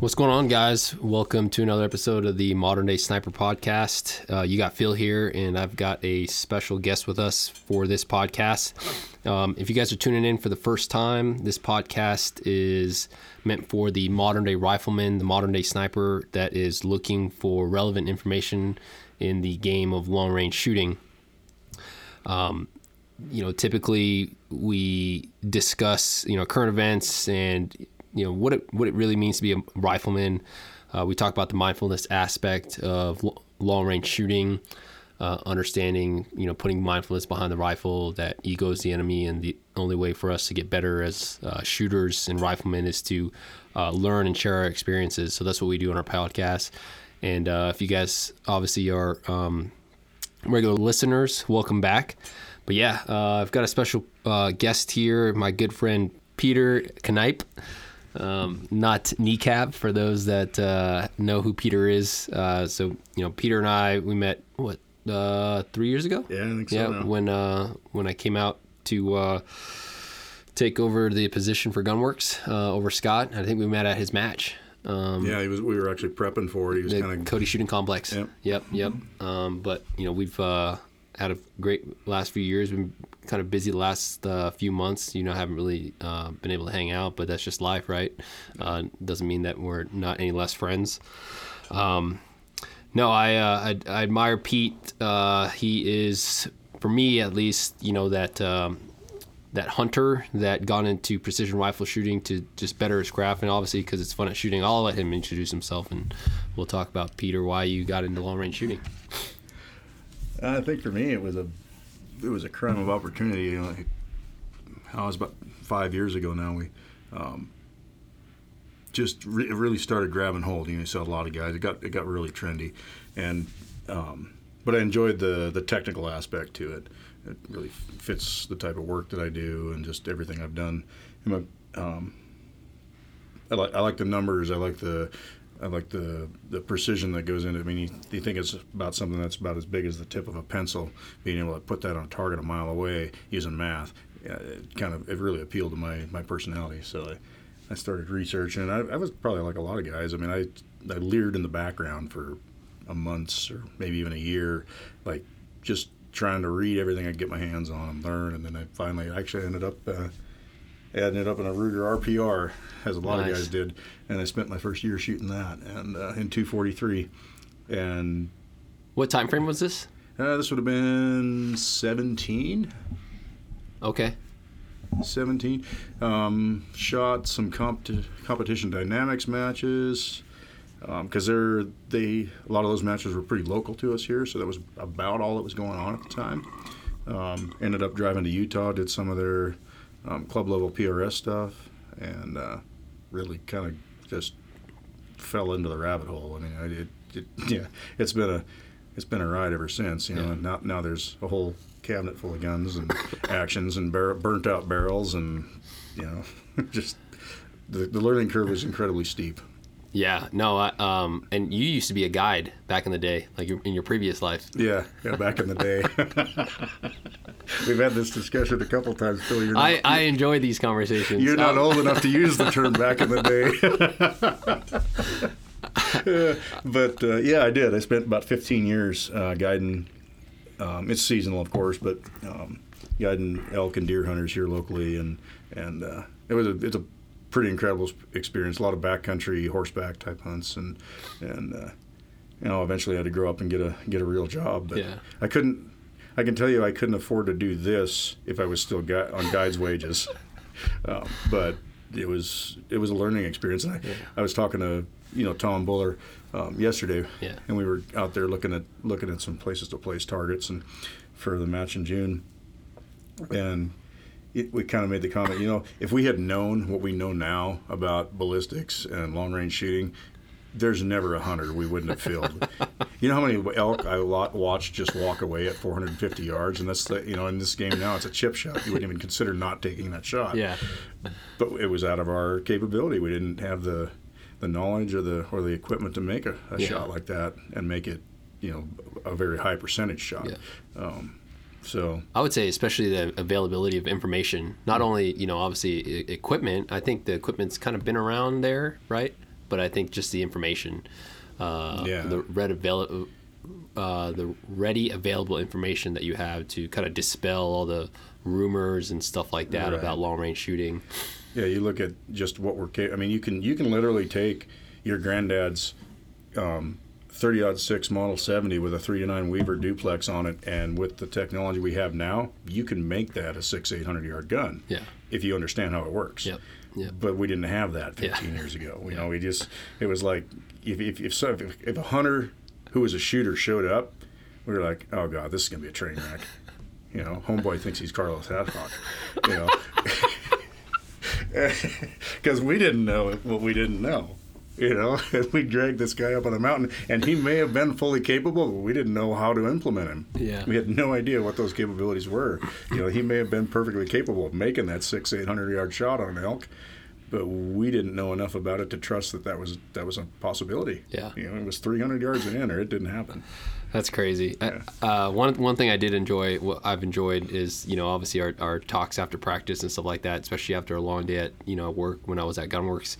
What's going on, guys? Welcome to another episode of the Modern Day Sniper Podcast. Uh, you got Phil here, and I've got a special guest with us for this podcast. Um, if you guys are tuning in for the first time, this podcast is meant for the modern day rifleman, the modern day sniper that is looking for relevant information in the game of long range shooting. Um, you know, typically we discuss you know current events and you know what it what it really means to be a rifleman. Uh, we talk about the mindfulness aspect of l- long range shooting, uh, understanding you know putting mindfulness behind the rifle that ego is the enemy, and the only way for us to get better as uh, shooters and riflemen is to uh, learn and share our experiences. So that's what we do on our podcast. And uh, if you guys obviously are um, regular listeners, welcome back. But yeah, uh, I've got a special guest here, my good friend Peter Knipe. Um, not kneecap for those that uh, know who Peter is. Uh, so you know, Peter and I we met what uh, three years ago. Yeah, I think so. Yeah, now. when uh, when I came out to uh, take over the position for Gunwerks uh, over Scott, I think we met at his match. Um, yeah, he was. We were actually prepping for it. He was kind of. Cody Shooting Complex. Yep. Yep. Yep. Um, but you know we've uh, had a great last few years. Been kind of busy the last uh, few months. You know, haven't really uh, been able to hang out, but that's just life, right? Uh, doesn't mean that we're not any less friends. Um, no, I, uh, I I admire Pete. Uh, he is, for me at least, you know that. Um, that hunter that got into precision rifle shooting to just better his craft, and obviously because it's fun at shooting, I'll let him introduce himself, and we'll talk about Peter why you got into long range shooting. I think for me, it was a, it was a crime of opportunity. You know, I was about five years ago now. We, um, just re- really started grabbing hold. You know, saw a lot of guys. It got it got really trendy, and um, but I enjoyed the the technical aspect to it. It really fits the type of work that I do and just everything I've done. A, um, I like I like the numbers. I like the I like the the precision that goes into. it. I mean, you, you think it's about something that's about as big as the tip of a pencil. Being able to put that on a target a mile away using math, yeah, it kind of it really appealed to my my personality. So I, I started researching. I, I was probably like a lot of guys. I mean, I I leered in the background for a months or maybe even a year, like just trying to read everything I could get my hands on and learn. And then I finally actually ended up. Uh, I it up in a Ruger RPR, as a lot Nice. of guys did, and I spent my first year shooting that, and uh, in 243, and What time frame was this? uh, this would have been 17, Okay. 17. Um, shot some comp- competition dynamics matches because they're they a lot of those matches were pretty local to us here, so that was about all that was going on at the time. Um, ended up driving to Utah, did some of their um, club level PRS stuff, and uh, really kind of just fell into the rabbit hole. I mean, I, it, it, yeah, it's been a it's been a ride ever since. You know, Yeah. and now now there's a whole cabinet full of guns and actions and bar- burnt out barrels and you know just the, the learning curve is incredibly steep. Yeah. No. I, um. And you used to be a guide back in the day, like in your previous life. Yeah, yeah, back in the day. We've had this discussion a couple times, Phil. You're not, I, I enjoy these conversations. you're not Um, old enough to use the term back in the day. But uh, yeah, I did. I spent about 15 years uh, guiding. Um, it's seasonal, of course, but um, guiding elk and deer hunters here locally, and and uh, it was a it's a pretty incredible experience. A lot of backcountry horseback type hunts, and and uh, you know, eventually I had to grow up and get a get a real job. But Yeah. I couldn't. I can tell you, I couldn't afford to do this if I was still gui- on guide's wages. Um, but it was it was a learning experience. And I, I was talking to you know Tom Buller um, yesterday, Yeah. and we were out there looking at looking at some places to place targets and for the match in June, and it, we kind of made the comment, you know, if we had known what we know now about ballistics and long range shooting, there's never a hunter we wouldn't have filled. you know how many elk I wa- watched just walk away at 450 yards, and that's the you know in this game now it's a chip shot. You wouldn't even consider not taking that shot. Yeah. But it was out of our capability. We didn't have the the knowledge or the or the equipment to make a, a Yeah. shot like that and make it you know a very high percentage shot. Yeah. Um, so I would say, especially the availability of information. Not only, you know, obviously equipment. I think the equipment's kind of been around there, right? but I think just the information, uh, Yeah. the red avail- uh, the ready available information that you have to kind of dispel all the rumors and stuff like that Right. about long range shooting. Yeah, you look at just what we're. ca- I mean, you can you can literally take your granddad's um, 30 odd six model 70 with a three to nine Weaver duplex on it, and with the technology we have now, you can make that a six eight hundred yard gun. Yeah. If you understand how it works. Yep. Yep. But we didn't have that 15 years ago. You know, we just it was like if if if, so, if if a hunter who was a shooter showed up, we were like, oh god, this is gonna be a train wreck. You know, homeboy thinks he's Carlos Hathcock. You know. because we didn't know what we didn't know. You know, and we dragged this guy up on a mountain, and he may have been fully capable, but we didn't know how to implement him. Yeah. we had no idea what those capabilities were. You know, he may have been perfectly capable of making that six, eight hundred yard shot on an elk, but we didn't know enough about it to trust that that was that was a possibility. Yeah. you know, it was three hundred yards and in, or it didn't happen. That's crazy. Uh, one one thing I did enjoy, what I've enjoyed is you know obviously our, our talks after practice and stuff like that, especially after a long day at you know work when I was at Gunwerks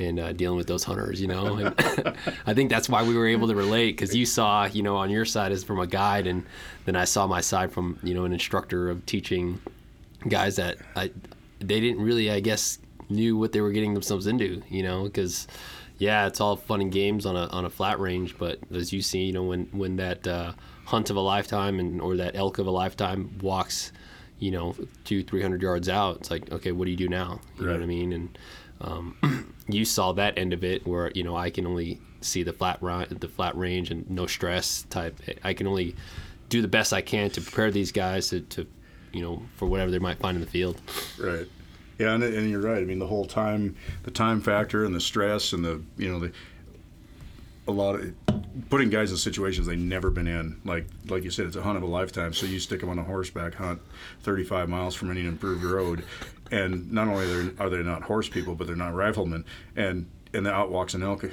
and uh, dealing with those hunters. You know, and I think that's why we were able to relate because you saw you know on your side as from a guide, and then I saw my side from you know an instructor of teaching guys that I they didn't really I guess knew what they were getting themselves into. You know, because yeah, it's all fun and games on a on a flat range, but as you see, you know, when when that uh, hunt of a lifetime and or that elk of a lifetime walks, you know, two three hundred yards out, it's like, okay, what do you do now? You know what I mean? And um, you saw that end of it, where you know I can only see the flat the flat range and no stress type. I can only do the best I can to prepare these guys to, to you know, for whatever they might find in the field. Right. Yeah, and, and you're right. I mean, the whole time, the time factor and the stress and the, you know, the, a lot of putting guys in situations they've never been in. Like, like you said, it's a hunt of a lifetime. So you stick them on a horseback hunt, 35 miles from any improved road, and not only are they, not horse people, but they're not riflemen, and and the out walks an elk.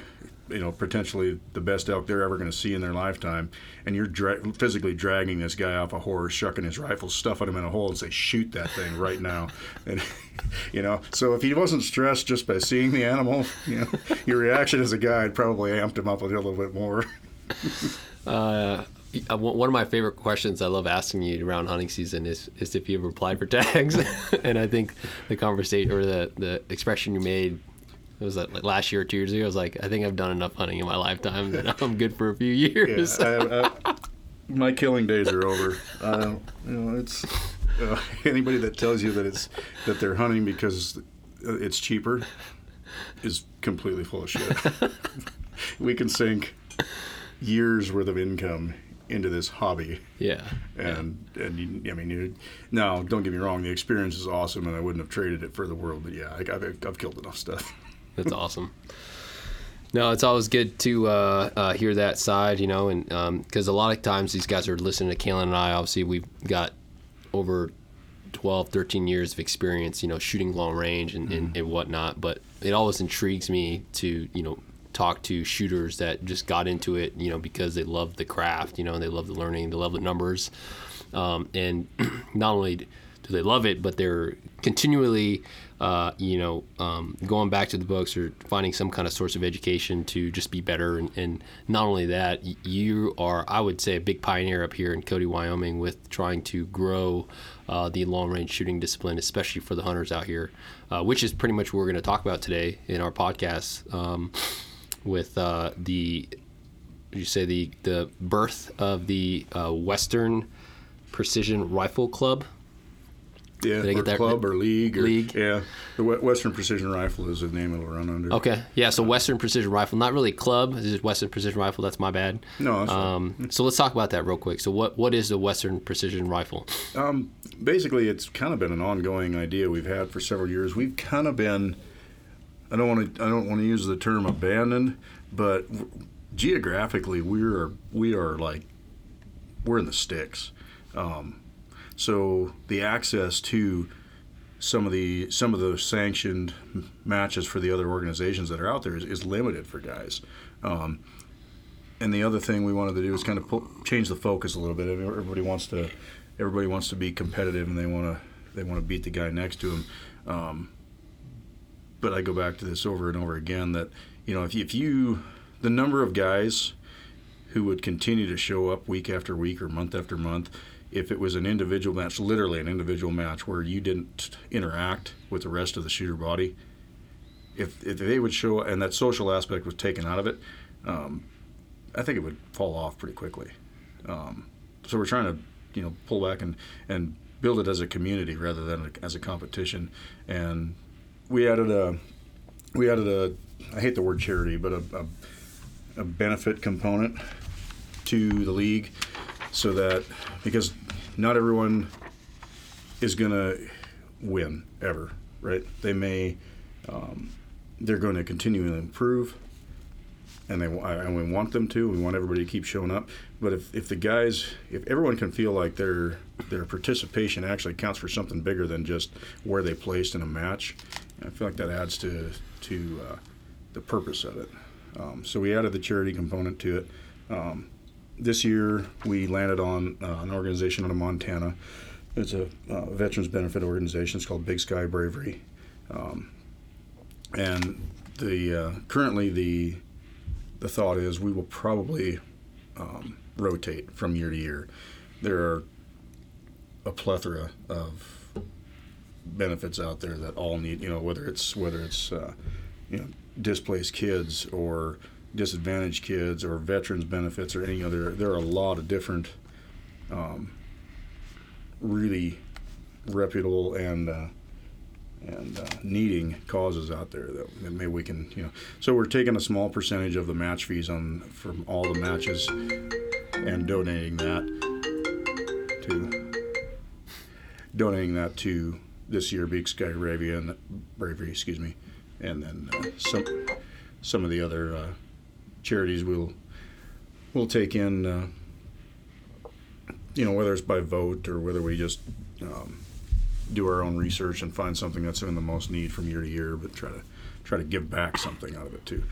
You know, potentially the best elk they're ever going to see in their lifetime, and you're dra- physically dragging this guy off a horse, shucking his rifle, stuffing him in a hole, and say, "Shoot that thing right now!" And you know, so if he wasn't stressed just by seeing the animal, you know, your reaction as a guide probably amped him up a little bit more. Uh, one one of my favorite questions I love asking you around hunting season is, is if you've applied for tags. and I think the conversation or the, the expression you made it was that like last year or two years ago. I was like, I think I've done enough hunting in my lifetime that I'm good for a few Yeah, years. I, I, my killing days are over. You know, it's uh, anybody that tells you that it's that they're hunting because it's cheaper is completely full of shit. we can sink years worth of income into this hobby. yeah. And and you, I mean, you, now don't get me wrong, the experience is awesome, and I wouldn't have traded it for the world. But yeah, I, I've, I've killed enough stuff. That's awesome. No, it's always good to uh, uh, hear that side, you know, and because a lot of times these guys are listening to Caylen and I. Obviously, we've got over 12, 13 years of experience, you know, shooting long range and, and, and whatnot. But it always intrigues me to, you know, talk to shooters that just got into it, you know, because they love the craft, you know, and they love the learning, they love the numbers. Um, and not only do they love it, but they're continually, uh, you know, um, going back to the books or finding some kind of source of education to just be better. And, and not only that, you are, I would say, a big pioneer up here in Cody, Wyoming, with trying to grow uh, the long range shooting discipline, especially for the hunters out here, uh, which is pretty much what we're going to talk about today in our podcast um, with uh, the you say the the birth of the uh, Western Precision Rifle Club. Yeah, Did or club or league or League? yeah, the Western Precision Rifle is the name it'll run under. Okay, yeah. So Western Precision Rifle, not really club. This is Western Precision Rifle. That's my bad. No. Um, so let's talk about that real quick. So what what is the Western Precision Rifle? Um, basically, it's kind of been an ongoing idea we've had for several years. We've kind of been, I don't want to, I don't want to use the term abandoned, but geographically, we're we are like, we're in the sticks. Um, so the access to some of the some of the sanctioned matches for the other organizations that are out there is, is limited for guys. Um, and the other thing we wanted to do is kind of pull, change the focus a little bit. Everybody wants to everybody wants to be competitive and they want to they want to beat the guy next to them. Um, but I go back to this over and over again that you know, if you, if you the number of guys who would continue to show up week after week or month after month if it was an individual match, literally an individual match where you didn't interact with the rest of the shooter body, if, if they would show and that social aspect was taken out of it, um, I think it would fall off pretty quickly. Um, so we're trying to, you know, pull back and, and build it as a community rather than as a competition. And we added a, we added a, I hate the word charity, but a, a, a benefit component to the league so that because not everyone is to win ever, right? They may, um, they're going to continue to improve, and they and we want them to. We want everybody to keep showing up. But if, if the guys, if everyone can feel like their their participation actually counts for something bigger than just where they placed in a match, I feel like that adds to to uh, the purpose of it. Um, so we added the charity component to it. Um, this year we landed on uh, an organization out of Montana. It's a uh, veterans benefit organization. It's called Big Sky Bravery, um, and the uh, currently the the thought is we will probably um, rotate from year to year. There are a plethora of benefits out there that all need. You know, whether it's whether it's uh, you know displaced kids or disadvantaged kids or veterans benefits or any other. There are a lot of different, um, really reputable and uh, and uh, needing causes out there that, that maybe we can you know. So we're taking a small percentage of the match fees on from all the matches and donating that to donating that to this year Big Sky Bravery and Bravery, excuse me, and then uh, some some of the other uh, charities we'll we'll take in, uh, you know, whether it's by vote or whether we just um, do our own research and find something that's in the most need from year to year, but try to try to give back something out of it too.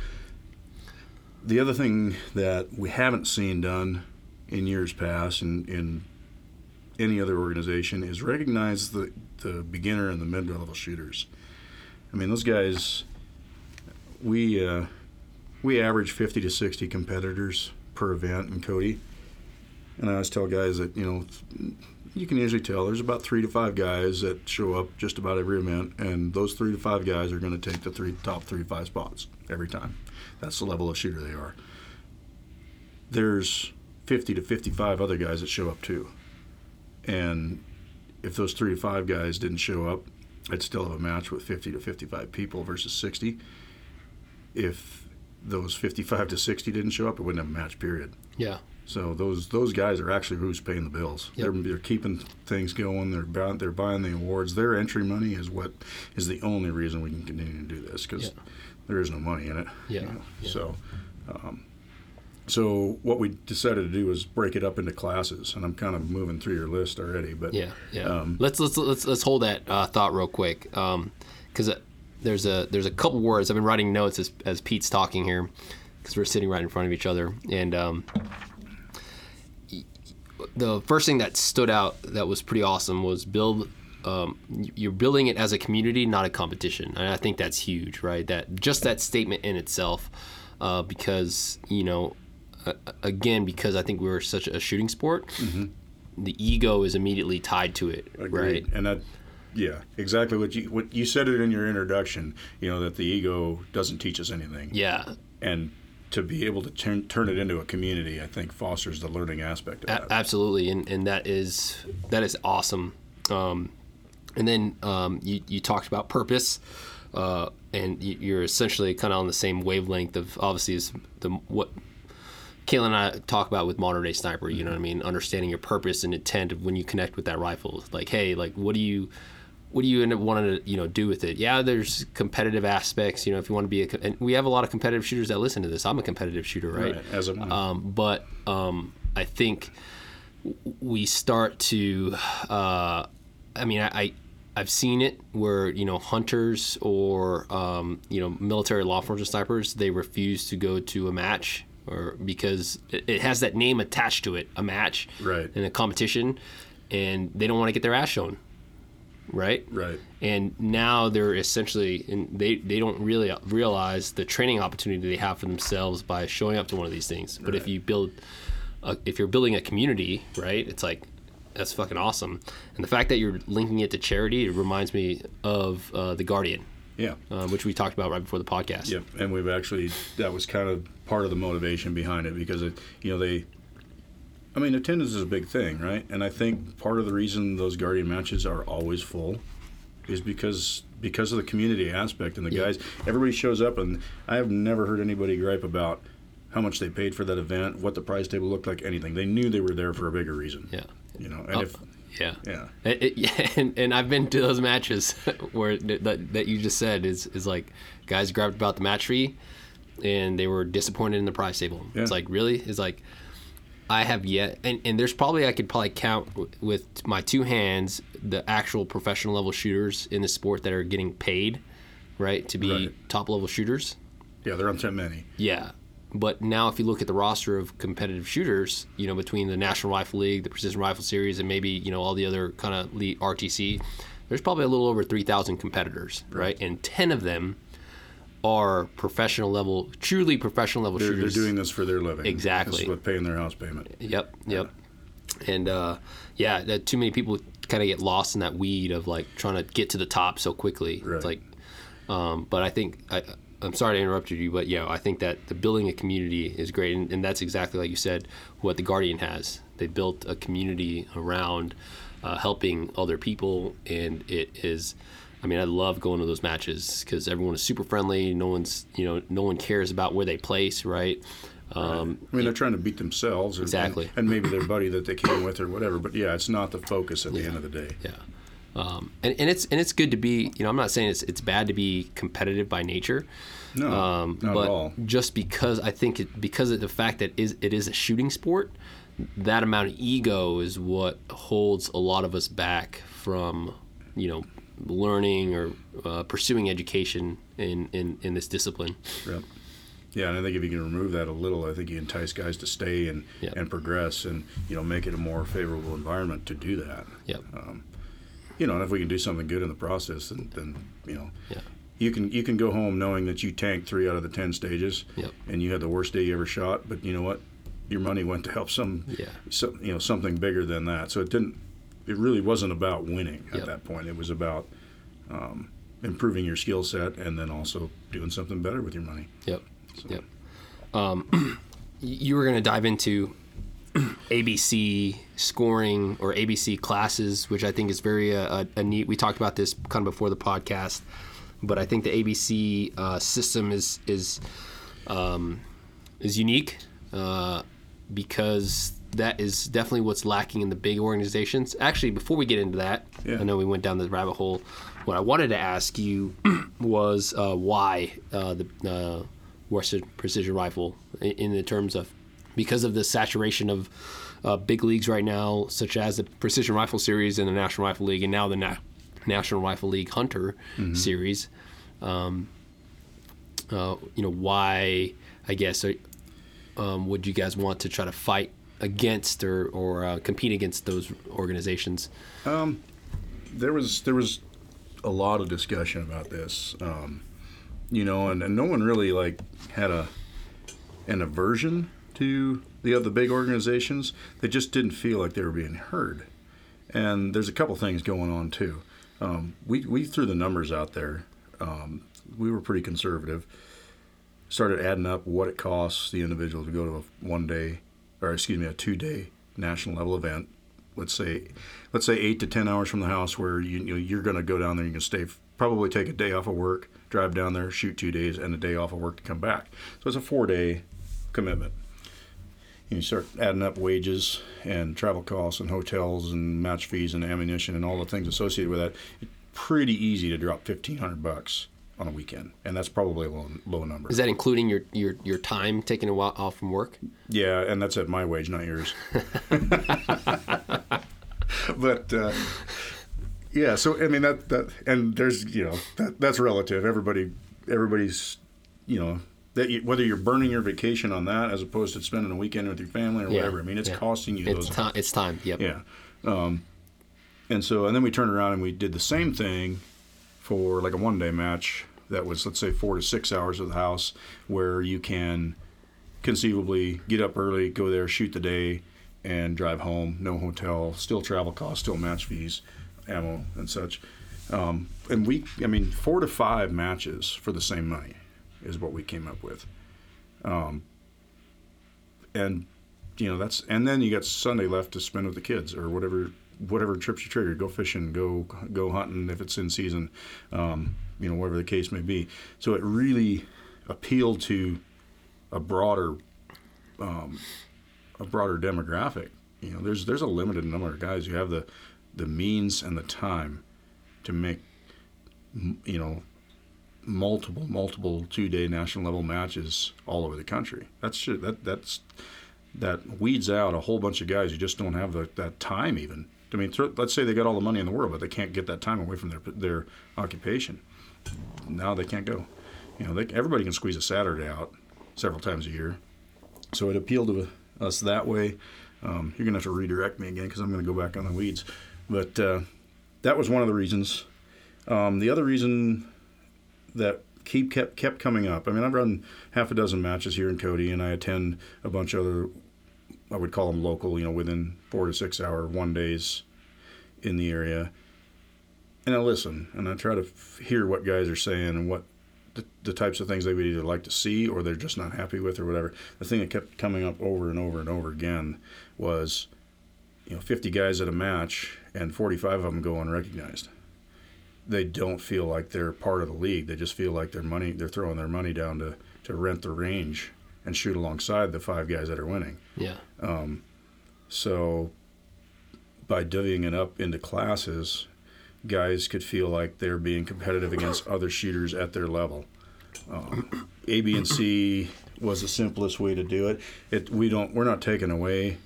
The other thing that we haven't seen done in years past in, in any other organization is recognize the, the beginner and the mid-level shooters. I mean, those guys, we uh, we average 50 to 60 competitors per event in Cody. And I always tell guys that, you know, you can usually tell there's about three to five guys that show up just about every event, and those three to five guys are going to take the three top three to five spots every time. That's the level of shooter they are. There's 50 to 55 other guys that show up too. And if those three to five guys didn't show up, I'd still have a match with 50 to 55 people versus 60. If those 55 to 60 didn't show up, it wouldn't have a match. Period. Yeah. So those those guys are actually who's paying the bills. Yep. They're, they're keeping things going. They're buying, they're buying the awards. Their entry money is what is the only reason we can continue to do this because Yeah. there is no money in it. Yeah. you know. Yeah. So, um, so what we decided to do was break it up into classes, and I'm kind of moving through your list already. But Yeah, yeah. Um, let's let's let's let's hold that uh, thought real quick, because there's a there's a couple words I've been writing notes as as Pete's talking here, because we're sitting right in front of each other, and um, the first thing that stood out that was pretty awesome was build. Um, you're building it as a community, not a competition, and I think that's huge, right? That just that statement in itself, uh, because you know, uh, again, because I think we're such a shooting sport, the ego is immediately tied to it, right? And that, yeah, exactly what you what you said it in your introduction. You know that the ego doesn't teach us anything. Yeah, and to be able to turn turn it into a community, I think fosters the learning aspect of a- absolutely, and and that is that is awesome. Um, and then um, you you talked about purpose, uh, and you- you're essentially kind of on the same wavelength of obviously is the what Caylen and I talk about with modern day sniper. You know what I mean? Understanding your purpose and intent of when you connect with that rifle. Like, hey, like what do you what do you end up wanting to you know do with it? Yeah, there's competitive aspects. You know, if you want to be a and we have a lot of competitive shooters that listen to this. I'm a competitive shooter, right? Right, as I. Um, but um, I think we start to. Uh, I mean, I, I I've seen it where you know hunters or um, you know military law enforcement snipers they refuse to go to a match or because it, has that name attached to it, a match, Right. in a competition, and they don't want to get their ass shown. right? Right. And now they're essentially, and they they don't really realize the training opportunity they have for themselves by showing up to one of these things. But if you build, a, if you're building a community, right? It's like that's fucking awesome. And the fact that you're linking it to charity, it reminds me of uh, the Guardian, Yeah. uh, which we talked about right before the podcast. Yep, and we've actually that was kind of part of the motivation behind it because it, you know, they. I mean, attendance is a big thing, right? And I think part of the reason those Guardian matches are always full is because because of the community aspect and the Yeah. guys. Everybody shows up, and I have never heard anybody gripe about how much they paid for that event, what the prize table looked like, anything. They knew they were there for a bigger reason. Yeah. You know, and Oh, if yeah. yeah, It, it, yeah, and, and I've been to those matches where that, that you just said is, is like guys grabbed about the match fee and they were disappointed in the prize table. Yeah. It's like really, it's like I have yet, and, and there's probably I could probably count w- with my two hands the actual professional level shooters in the sport that are getting paid, right, to be Right. top level shooters. yeah, there aren't that many. Yeah. But now, if you look at the roster of competitive shooters, you know, between the National Rifle League, the Precision Rifle Series, and maybe you know all the other kind of RTC, there's probably a little over 3,000 competitors, right? And 10 of them are professional level, truly professional level They're, they're doing this for their living. Exactly. This is what paying their house payment. Yep, yep. And uh, yeah, that too many people kind of get lost in that weed of like trying to get to the top so quickly. Right. It's like, um, but I think I, I'm sorry to interrupt you, but yeah, I think that the building a community is great, and, and that's exactly like you said, what the Guardian has. They built a community around uh, helping other people, and it is. I mean, I love going to those matches because everyone is super friendly. No one's, you know, no one cares about where they place, right? Um, I mean, they're trying to beat themselves, and, Exactly. and, and maybe their buddy that they came with or whatever. But yeah, it's not the focus at the end of the day. Yeah. Um, and, and it's and it's good to be you know I'm not saying it's it's bad to be competitive by nature, No, um, not but at all. just because I think it, because of the fact that is it is a shooting sport, that amount of ego is what holds a lot of us back from you know learning or uh, pursuing education in, in in this discipline. Yep. Yeah, and I think if you can remove that a little, I think you entice guys to stay and Yep. and progress, and you know make it a more favorable environment to do that. Yep. You know, and if we can do something good in the process, then, then you know, Yeah. you can you can go home knowing that you tanked three out of the ten stages, Yep. and you had the worst day you ever shot. But you know what? Your money went to help some, Yeah. some you know, something bigger than that. So it didn't. It really wasn't about winning at Yep. that point. It was about um, improving your skill set and then also doing something better with your money. Yep. Yep. Um, you were going to dive into ABC scoring or ABC classes, which I think is very uh, a, a neat. We talked about this kind of before the podcast, but I think the ABC uh, system is is um, is unique uh, because that is definitely what's lacking in the big organizations. Actually, before we get into that, Yeah. I know we went down the rabbit hole. What I wanted to ask you was uh, why uh, the uh, Western Precision Rifle, in, in the terms of because of the saturation of uh, big leagues right now, such as the Precision Rifle Series and the National Rifle League, and now the Na- National Rifle League Hunter Series. Um, uh, you know why? I guess uh, um, would you guys want to try to fight against or or uh, compete against those organizations? there was there was a lot of discussion about this, um, you know, and, and no one really like had a an aversion to the other big organizations. They just didn't feel like they were being heard. And there's a couple things going on too. Um, we we threw the numbers out there. Um, we were pretty conservative. Started adding up what it costs the individual to go to a one day, or excuse me, a two day national level event. Let's say let's say eight to ten hours from the house where you, you know, you're going to go down there you can stay probably take a day off of work drive down there shoot two days and a day off of work to come back. So it's a four day commitment. You start adding up wages and travel costs and hotels and match fees and ammunition and all the things associated with that. It's pretty easy to drop 1500 bucks on a weekend and that's probably a low, low number Is that including your your, your time taking a while off from work? Yeah, and that's at my wage, not yours. but uh, yeah, so I mean that that and there's you know that that's relative. Everybody everybody's you know that you, whether you're burning your vacation on that as opposed to spending a weekend with your family or Yeah, whatever. I mean, it's yeah. costing you It's those. time. It's time. Yep. Yeah. Um, and so and then we turned around and we did the same thing for like a one day match that was let's say four to six hours of the house where you can conceivably get up early, go there, shoot the day, and drive home. No hotel, still travel costs, still match fees, ammo and such. Um, and we, I mean, four to five matches for the same money is what we came up with. Um, and you know that's and then you got Sunday left to spend with the kids or whatever whatever trips you trigger. Go fishing, go go hunting if it's in season. Um, you know, whatever the case may be. So it really appealed to a broader um, a broader demographic. You know, there's there's a limited number of guys who have the the means and the time to make you know multiple multiple two day national level matches all over the country. That's that that's that weeds out a whole bunch of guys who just don't have the, that time even. I mean, let's say they got all the money in the world, but they can't get that time away from their their occupation. Now they can't go. You know, they, everybody can squeeze a Saturday out several times a year. So it appealed to us that way. Um, you're gonna have to redirect me again because I'm gonna go back on the weeds. But uh, that was one of the reasons. Um, the other reason that keep kept kept coming up. I mean, I've run half a dozen matches here in Cody, and I attend a bunch of other. I would call them local, you know, within four to six hour one days in the area. And I listen, and I try to f- hear what guys are saying and what the, the types of things they would either like to see or they're just not happy with or whatever. The thing that kept coming up over and over and over again was, you know, 50 guys at a match and 45 of them go unrecognized. They don't feel like they're part of the league. They just feel like their money they're throwing their money down to to rent the range and shoot alongside the five guys that are winning. Yeah. Um, so by divvying it up into classes, guys could feel like they're being competitive against other shooters at their level. Um, A, B, and C was the simplest way to do it. It we don't we're not taking away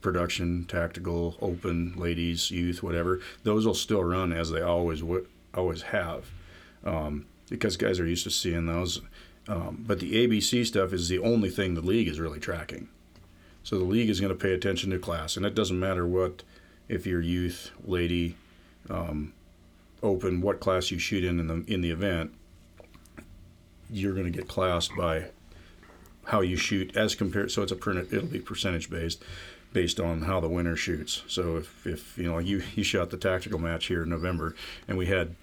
production, tactical, open, ladies, youth, whatever. Those will still run as they always would always have, um, because guys are used to seeing those. Um, but the ABC stuff is the only thing the league is really tracking. So the league is going to pay attention to class, and it doesn't matter what if you're youth, lady, um, open, what class you shoot in in the in the event. You're going to get classed by how you shoot as compared. So it's a it'll be percentage based, based on how the winner shoots. So if, if you know you you shot the tactical match here in November, and we had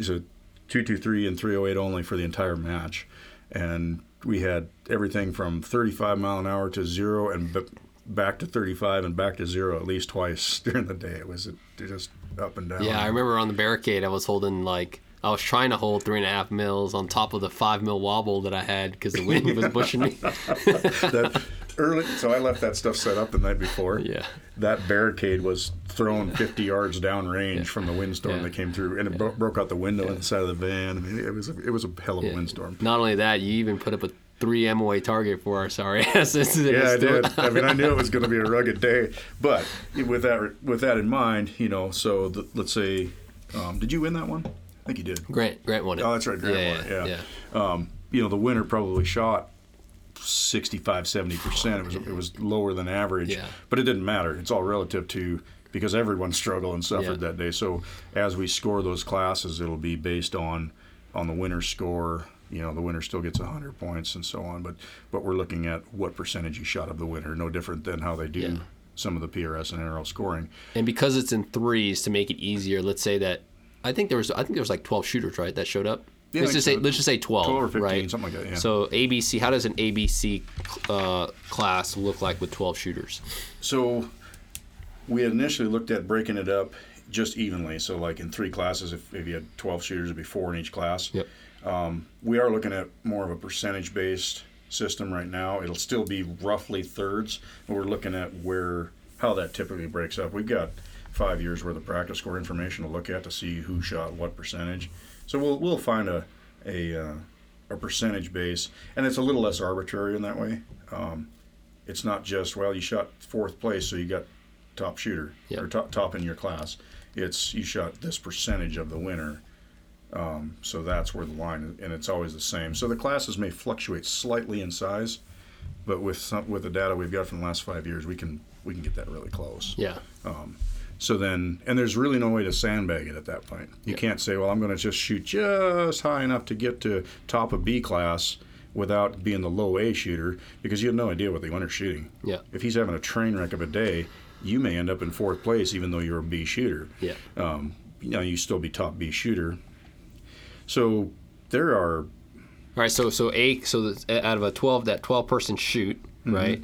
so two two three and three oh eight only for the entire match, and we had everything from 35 mile an hour to zero and b- back to 35 and back to zero at least twice during the day. It was just up and down. Yeah, I remember on the barricade, I was holding like I was trying to hold three and a half mils on top of the five mil wobble that I had because the wind was pushing me. that early, so I left that stuff set up the night before. Yeah. That barricade was thrown 50 yards downrange yeah. from the windstorm yeah. that came through, and it bro- broke out the window yeah. inside of the van. I mean, it was a, it was a hell of a windstorm. Not only that, you even put up a three MOA target for our sorry asses. yeah, I did. I mean, I knew it was going to be a rugged day, but with that with that in mind, you know, so the, let's say, um, did you win that one? I think you did. Grant, Grant won it. Oh, that's right, Grant yeah, won it. Yeah. yeah. Um, you know, the winner probably shot 65, 70 percent. It was it was lower than average, yeah. but it didn't matter. It's all relative to because everyone struggled and suffered yeah. that day. So as we score those classes, it'll be based on on the winner score you know the winner still gets 100 points and so on but but we're looking at what percentage you shot of the winner no different than how they do yeah. some of the prs and nrl scoring and because it's in threes to make it easier let's say that i think there was i think there was like 12 shooters right that showed up yeah, let's just say let's just say 12, 12 or 15, right? something like that. Yeah. So ABC, how does an ABC uh, class look like with 12 shooters? So we had initially looked at breaking it up just evenly. So like in three classes, if, if you had 12 shooters, it'd be four in each class. Yep. Um, we are looking at more of a percentage based system right now. It'll still be roughly thirds, but we're looking at where how that typically breaks up. We've got five years worth of practice score information to look at to see who shot what percentage. So we'll we'll find a a, uh, a percentage base, and it's a little less arbitrary in that way. Um, it's not just well you shot fourth place, so you got top shooter yep. or top top in your class. It's you shot this percentage of the winner um, so that's where the line, and it's always the same. So the classes may fluctuate slightly in size, but with some, with the data we've got from the last five years, we can we can get that really close. Yeah. Um, So then, and there's really no way to sandbag it at that point. You Yeah. can't say, well, I'm going to just shoot just high enough to get to top of B class without being the low A shooter because you have no idea what the winner's shooting. Yeah. If he's having a train wreck of a day, you may end up in fourth place even though you're a B shooter. Yeah. Um, you know, you still be top B shooter. So there are All right, so so a so out of a twelve that twelve person shoot, Mm-hmm. right?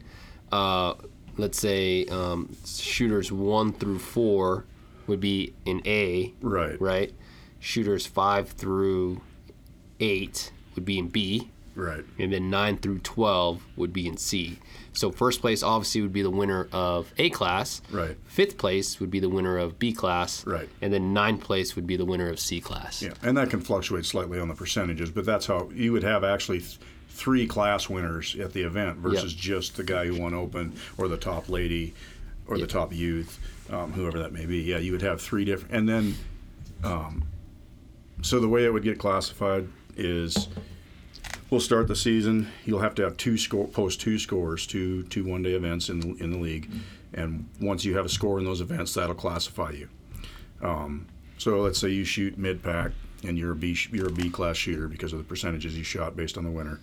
Uh, let's say um, shooters one through four would be in A, right, right? Shooters five through eight would be in B, right. and then nine through twelve would be in C. So first place obviously would be the winner of A class. Right. Fifth place would be the winner of B class. Right. And then ninth place would be the winner of C class. Yeah, and that can fluctuate slightly on the percentages, but that's how you would have actually three class winners at the event versus just the guy who won open or the top lady or Yeah. the top youth, um, whoever that may be. Yeah, you would have three different, and then, um, so the way it would get classified is. We'll start the season. You'll have to have two score, post two scores, two two one day events in in the league, and once you have a score in those events, that'll classify you. So let's say you shoot mid pack and you're a B you're a B class shooter because of the percentages you shot based on the winner.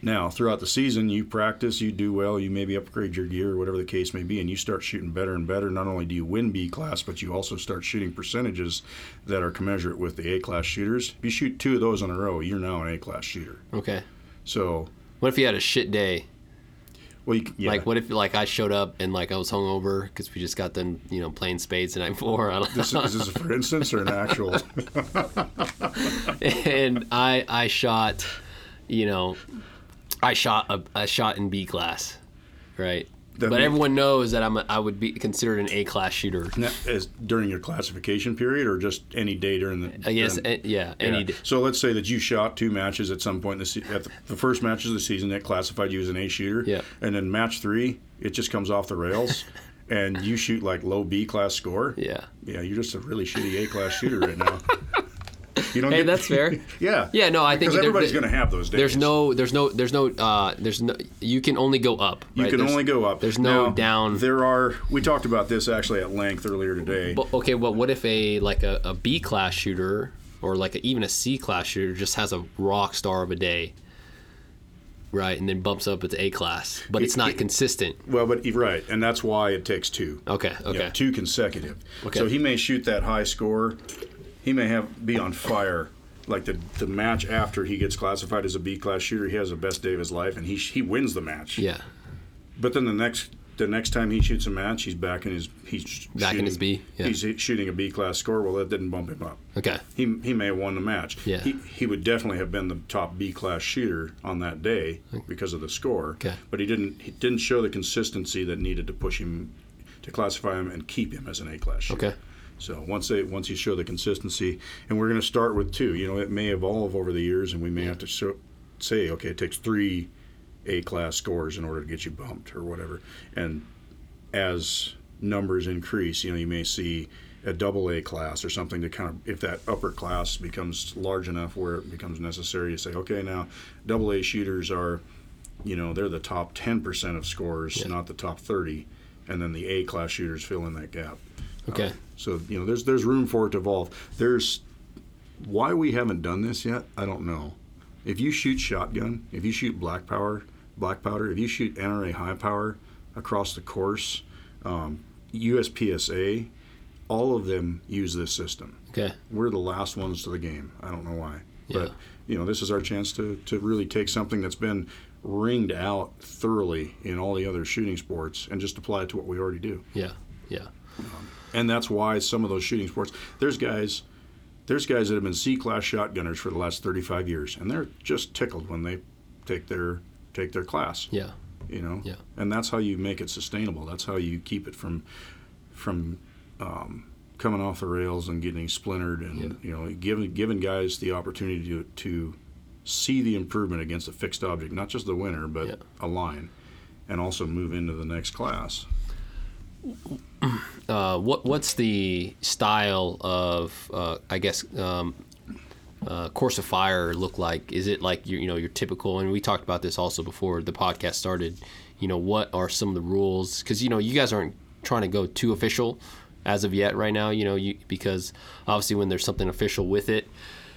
Now, throughout the season, you practice, you do well, you maybe upgrade your gear or whatever the case may be, and you start shooting better and better. Not only do you win B class, but you also start shooting percentages that are commensurate with the A class shooters. If you shoot two of those in a row, you're now an A class shooter. Okay. So, What if you had a shit day? Well, you, yeah, Like, what if like I showed up and like I was hungover because we just got done, you know, playing spades the night before. I don't this, is this for instance or an actual? and I I shot, you know, I shot a, a shot in B class, right? But mean- everyone knows that I'm a, I would be considered an A class shooter. As during your classification period, or just any day during the? I guess during- eh, yeah, any Yeah. day. So let's say that you shot two matches at some point in the se- at the, the first matches of the season that classified you as an A shooter. Yeah. And then match three, it just comes off the rails, and you shoot like low B class score. Yeah. Yeah, you're just a really shitty A class shooter right now. You don't Hey, get- that's fair. yeah. Yeah, no, I think because everybody's going to have those days. There's no, there's no, there's no, uh, there's no. You can only go up. You can There's- only go up. There's no Now, down. There are. We talked about this actually at length earlier today. But okay, well, what if a like a, a B class shooter or like a, even a C class shooter just has a rock star of a day, right, and then bumps up to A class, but it's not consistent. well, but right, and that's why it takes two. Okay, okay, Yeah, two consecutive. Okay. So he may shoot that high score. He may have be on fire. Like the the match after he gets classified as a B class shooter, he has the best day of his life, and he he wins the match. yeah, But then the next the next time he shoots a match, he's back in his he's Back in his shooting- B, yeah. He's shooting a B class score. Well, that didn't bump him up. okay, He, he may have won the match. Yeah. He, he would definitely have been the top B class shooter on that day because of the score. Okay. But he didn't he didn't show the consistency that needed to push him to classify him and keep him as an A class shooter. okay, So once they once you show the consistency, and we're going to start with two. You know, it may evolve over the years, and we may have to show, say, okay, it takes three A class scores in order to get you bumped or whatever. And as numbers increase, you know, you may see a double A class or something to kind of if that upper class becomes large enough where it becomes necessary to say, okay, now double A shooters are, you know, they're the top ten percent of scores, not the top thirty, and then the A class shooters fill in that gap. Okay. So you know, there's there's room for it to evolve. There's why we haven't done this yet. I don't know. If you shoot shotgun, if you shoot black power, black powder, if you shoot NRA high power across the course, um, USPSA, all of them use this system. Okay. We're the last ones to the game. I don't know why, Yeah. but you know, this is our chance to to really take something that's been ringed out thoroughly in all the other shooting sports and just apply it to what we already do Yeah. Yeah. And that's why some of those shooting sports there's guys there's guys that have been C class shotgunners for the last 35 years and they're just tickled when they take their take their class Yeah. you know Yeah. and that's how you make it sustainable that's how you keep it from from um, coming off the rails and getting splintered and Yeah. you know giving giving guys the opportunity to to see the improvement against a fixed object not just the winner but Yeah. a line and also move into the next class Uh, what what's the style of uh, I guess um, uh, course of fire look like? Is it like your you know your typical? And we talked about this also before the podcast started. You know what are some of the rules? Because you know you guys aren't trying to go too official as of yet right now. You know, you because obviously when there's something official with it,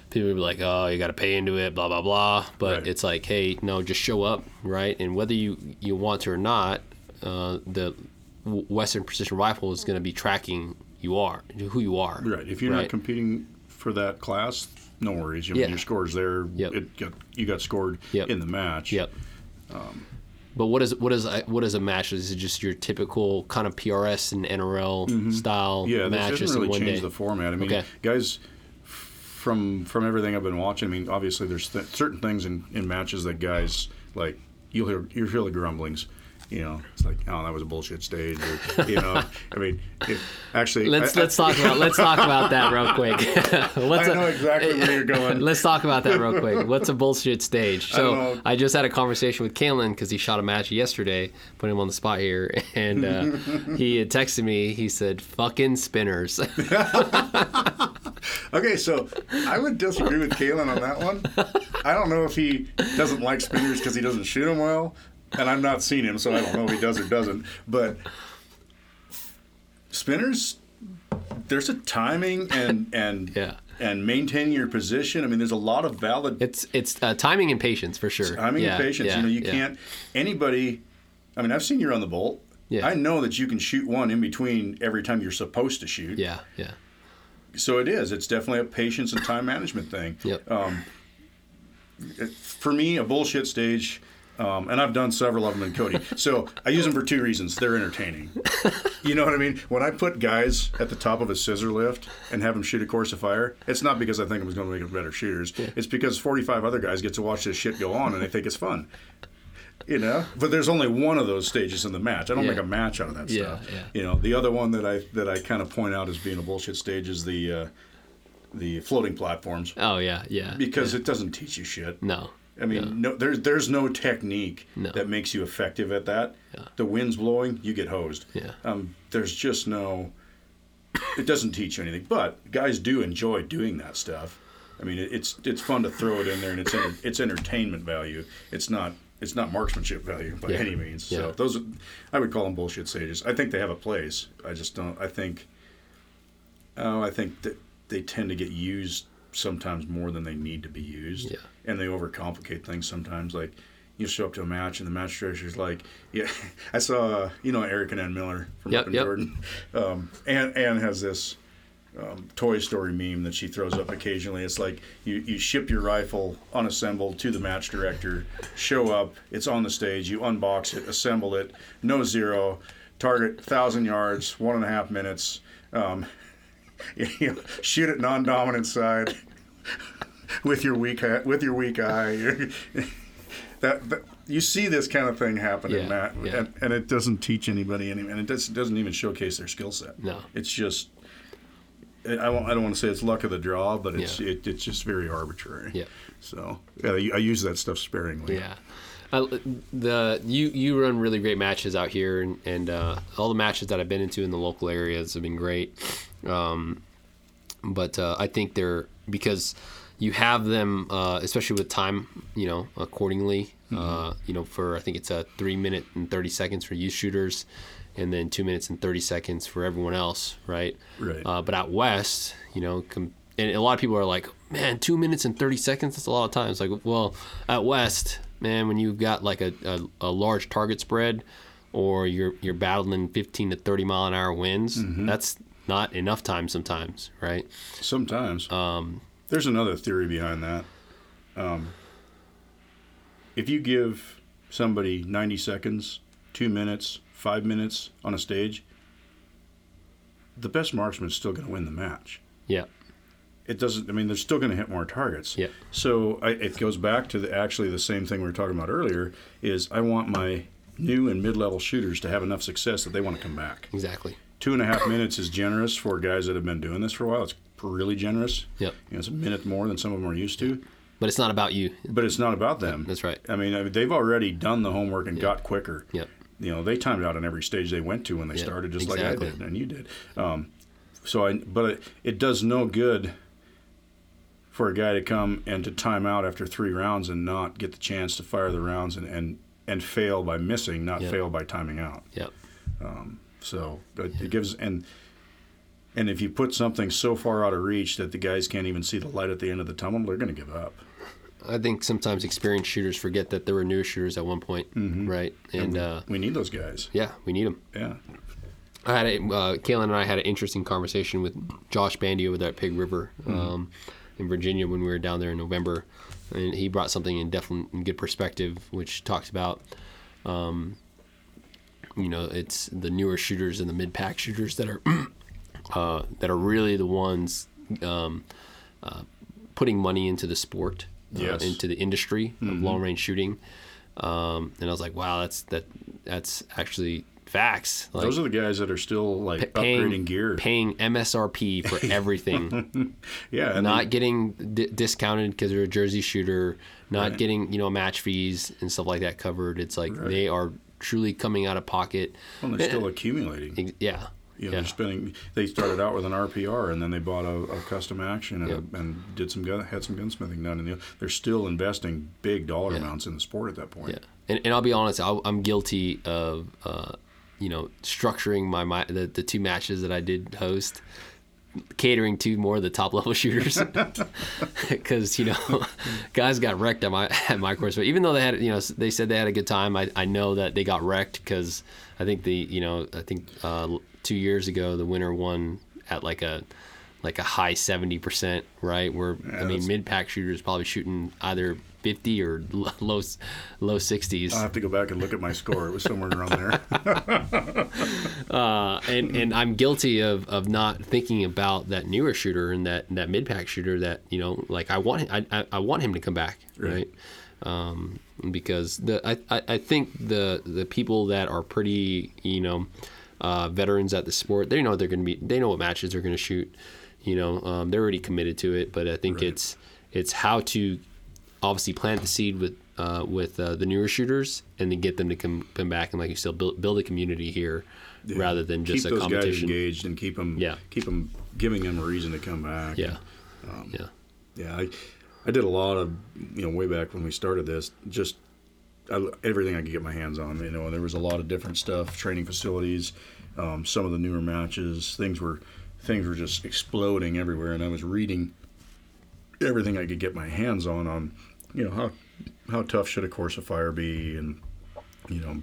people will be like, oh, you got to pay into it, blah blah blah. But Right. it's like, hey, no, just show up, right? And whether you you want to or not, uh, the Western Precision Rifle is going to be tracking you are who you are. Right. If you're right? not competing for that class, no worries. You know, Yeah. Your scores there. Yep. It got, you got scored Yep. in the match. Yep. but what is what is what is a match? Is it just your typical kind of PRS and NRL style Mm-hmm. Yeah, this match? doesn't really change day? the format. I mean, Okay. guys, from from everything I've been watching, I mean, obviously there's th- certain things in, in matches that guys like. You'll hear you'll hear the grumblings. You know, it's like, oh, that was a bullshit stage. Or, you know, I mean, it, actually, Let's I- I- let's talk about let's talk about that real quick. What's I a- know exactly where you're going. Let's talk about that real quick. What's a bullshit stage? So know. I, just had a conversation with Caylen because he shot a match yesterday, put him on the spot here, and uh, he had texted me. He said, "Fucking spinners." Okay, so I would disagree with Caylen on that one. I don't know if he doesn't like spinners because he doesn't shoot them well, and I've not seen him, so I don't know if he does or doesn't. But spinners, there's a timing and and Yeah. and maintaining your position. I mean, there's a lot of valid it's it's uh, timing and patience for sure. timing yeah, and patience. yeah, you know, you can't anybody. I mean, I've seen you run the bolt. Yeah. I know that you can shoot one in between every time you're supposed to shoot. Yeah, yeah, So it is. It's definitely a patience and time management thing. Yep. Um, for me, a bullshit stage, um, and I've done several of them in Cody. So I use them for two reasons. They're entertaining. You know what I mean? When I put guys at the top of a scissor lift and have them shoot a course of fire, it's not because I think I'm going to make them better shooters. It's because 45 other guys get to watch this shit go on and they think it's fun. You know, but there's only one of those stages in the match. I don't Yeah. make a match out of that Yeah, stuff. yeah. You know, the other one that I that I kind of point out as being a bullshit stage is the uh, the floating platforms Oh yeah, yeah. because it doesn't teach you shit. no, I mean, no, there's there's no technique No. that makes you effective at that. Yeah. The wind's blowing, you get hosed. Yeah. Um, there's just no. It doesn't teach you anything, but guys do enjoy doing that stuff. I mean, it, it's it's fun to throw it in there, and it's enter, it's entertainment value. It's not it's not marksmanship value by Yeah. any means. So Yeah. those, are, I would call them bullshit sages. I think they have a place. I just don't. I think. Oh, I think that they tend to get used sometimes more than they need to be used Yeah. and they overcomplicate things sometimes. Like you show up to a match and the match director's like, "Yeah, I saw uh, you know Eric and Ann Miller from Yep, up in yep. Jordan." Um, Ann, Ann has this um, Toy Story meme that she throws up occasionally. It's like you, you ship your rifle unassembled to the match director, show up, it's on the stage, you unbox it, assemble it, no zero, target thousand yards, one and a half minutes. Um, you know, shoot it non-dominant side with your weak eye, with your weak eye. that, that you see this kind of thing happening, Yeah, Matt, yeah. and, and it doesn't teach anybody any, and it does, doesn't even showcase their skill set. No. it's just. I I don't want to say it's luck of the draw, but it's Yeah. it, it's just very arbitrary. Yeah. So yeah, I I use that stuff sparingly. Yeah. Uh, the you you run really great matches out here, and, and uh, all the matches that I've been into in the local areas have been great. Um, but uh, I think they're because you have them, uh, especially with time, you know, accordingly. Uh, you know, for I think it's a three minute and thirty seconds for youth shooters, and then two minutes and thirty seconds for everyone else, right? Right. Uh, but out west, you know, com- and a lot of people are like, man, two minutes and 30 seconds, that's a lot of time. It's like, well, at west, man, when you've got like a, a, a large target spread or you're, you're battling 15 to 30 mile an hour winds, that's not enough time sometimes, right? Sometimes. Um, There's another theory behind that. Um, if you give somebody 90 seconds, two minutes, five minutes on a stage, the best marksman is still going to win the match. yeah. It doesn't. I mean, they're still going to hit more targets. Yeah. So I, it goes back to the actually the same thing we were talking about earlier. Is I want my new and mid-level shooters to have enough success that they want to come back. Exactly. Two and a half minutes is generous for guys that have been doing this for a while. It's really generous. Yep. You know, it's a minute more than some of them are used to. But it's not about you. But it's not about them. That's right. I mean, I mean, they've already done the homework and got quicker. Yep. You know, they timed out on every stage they went to when they Yeah, started, just like. I did and you did. Um, so I, but it, it does no good for a guy to come and to time out after three rounds and not get the chance to fire the rounds and and, and fail by missing, not Yeah. fail by timing out. Yep. So it gives and And if you put something so far out of reach that the guys can't even see the light at the end of the tunnel, they're going to give up. I think sometimes experienced shooters forget that there were new shooters at one point, right? And uh, We need those guys. yeah, we need them. Yeah. I had a, uh, Caylen and I had an interesting conversation with Josh Bandy over there at Pig River um, in Virginia when we were down there in November, and he brought something in definitely in good perspective, which talks about, um, you know, it's the newer shooters and the mid pack shooters that are uh, that are really the ones um, uh, putting money into the sport, uh, Yes. into the industry of long range shooting. Um, and I was like, wow, that's that that's actually facts. Like, Those are the guys that are still like upgrading gear. paying MSRP for everything, yeah. Not getting d- discounted because they're a jersey shooter, not getting you know match fees and stuff like that covered. It's like they are truly coming out of pocket. well, they're still accumulating. Ex- Yeah, You know, yeah, they're spending. They started out with an RPR, and then they bought a, a custom action and, Yep. and did some gun, had some gunsmithing done, and know, they're still investing big dollar Yeah. amounts in the sport at that point. yeah. And, and I'll be honest, I'll, I'm guilty of uh, you know structuring my, my the, the two matches that I did host. Catering to more of the top level shooters, because you know, guys got wrecked at my at my course. But even though they had, you know, they said they had a good time, I, I know that they got wrecked because I think the you know I think uh, two years ago the winner won at like a like a high seventy percent, right? Where I mean mid pack shooters probably shooting either fifty or low low sixties. I'll have to go back and look at my score. It was somewhere around there. uh, and and I'm guilty of, of not thinking about that newer shooter and that, that mid pack shooter that you know like I want I, I, I want him to come back right, Um, because the I, I, I think the the people that are pretty you know uh, veterans at the sport they know they're going to be they know what matches they're going to shoot you know um, they're already committed to it but I think Right. it's it's how to obviously plant the seed with uh, with uh, the newer shooters and then get them to come come back and like you said build, build a community here rather than just keep a those guys competition. engaged and keep them. Yeah. Keep them giving them a reason to come back. Yeah, yeah, Yeah, I, I did a lot of, you know, way back when we started this, just I, everything I could get my hands on. You know, there was a lot of different stuff, training facilities, um, some of the newer matches. Things were, things were just exploding everywhere, and I was reading everything I could get my hands on on, you know, how how tough should a course of fire be, and you know,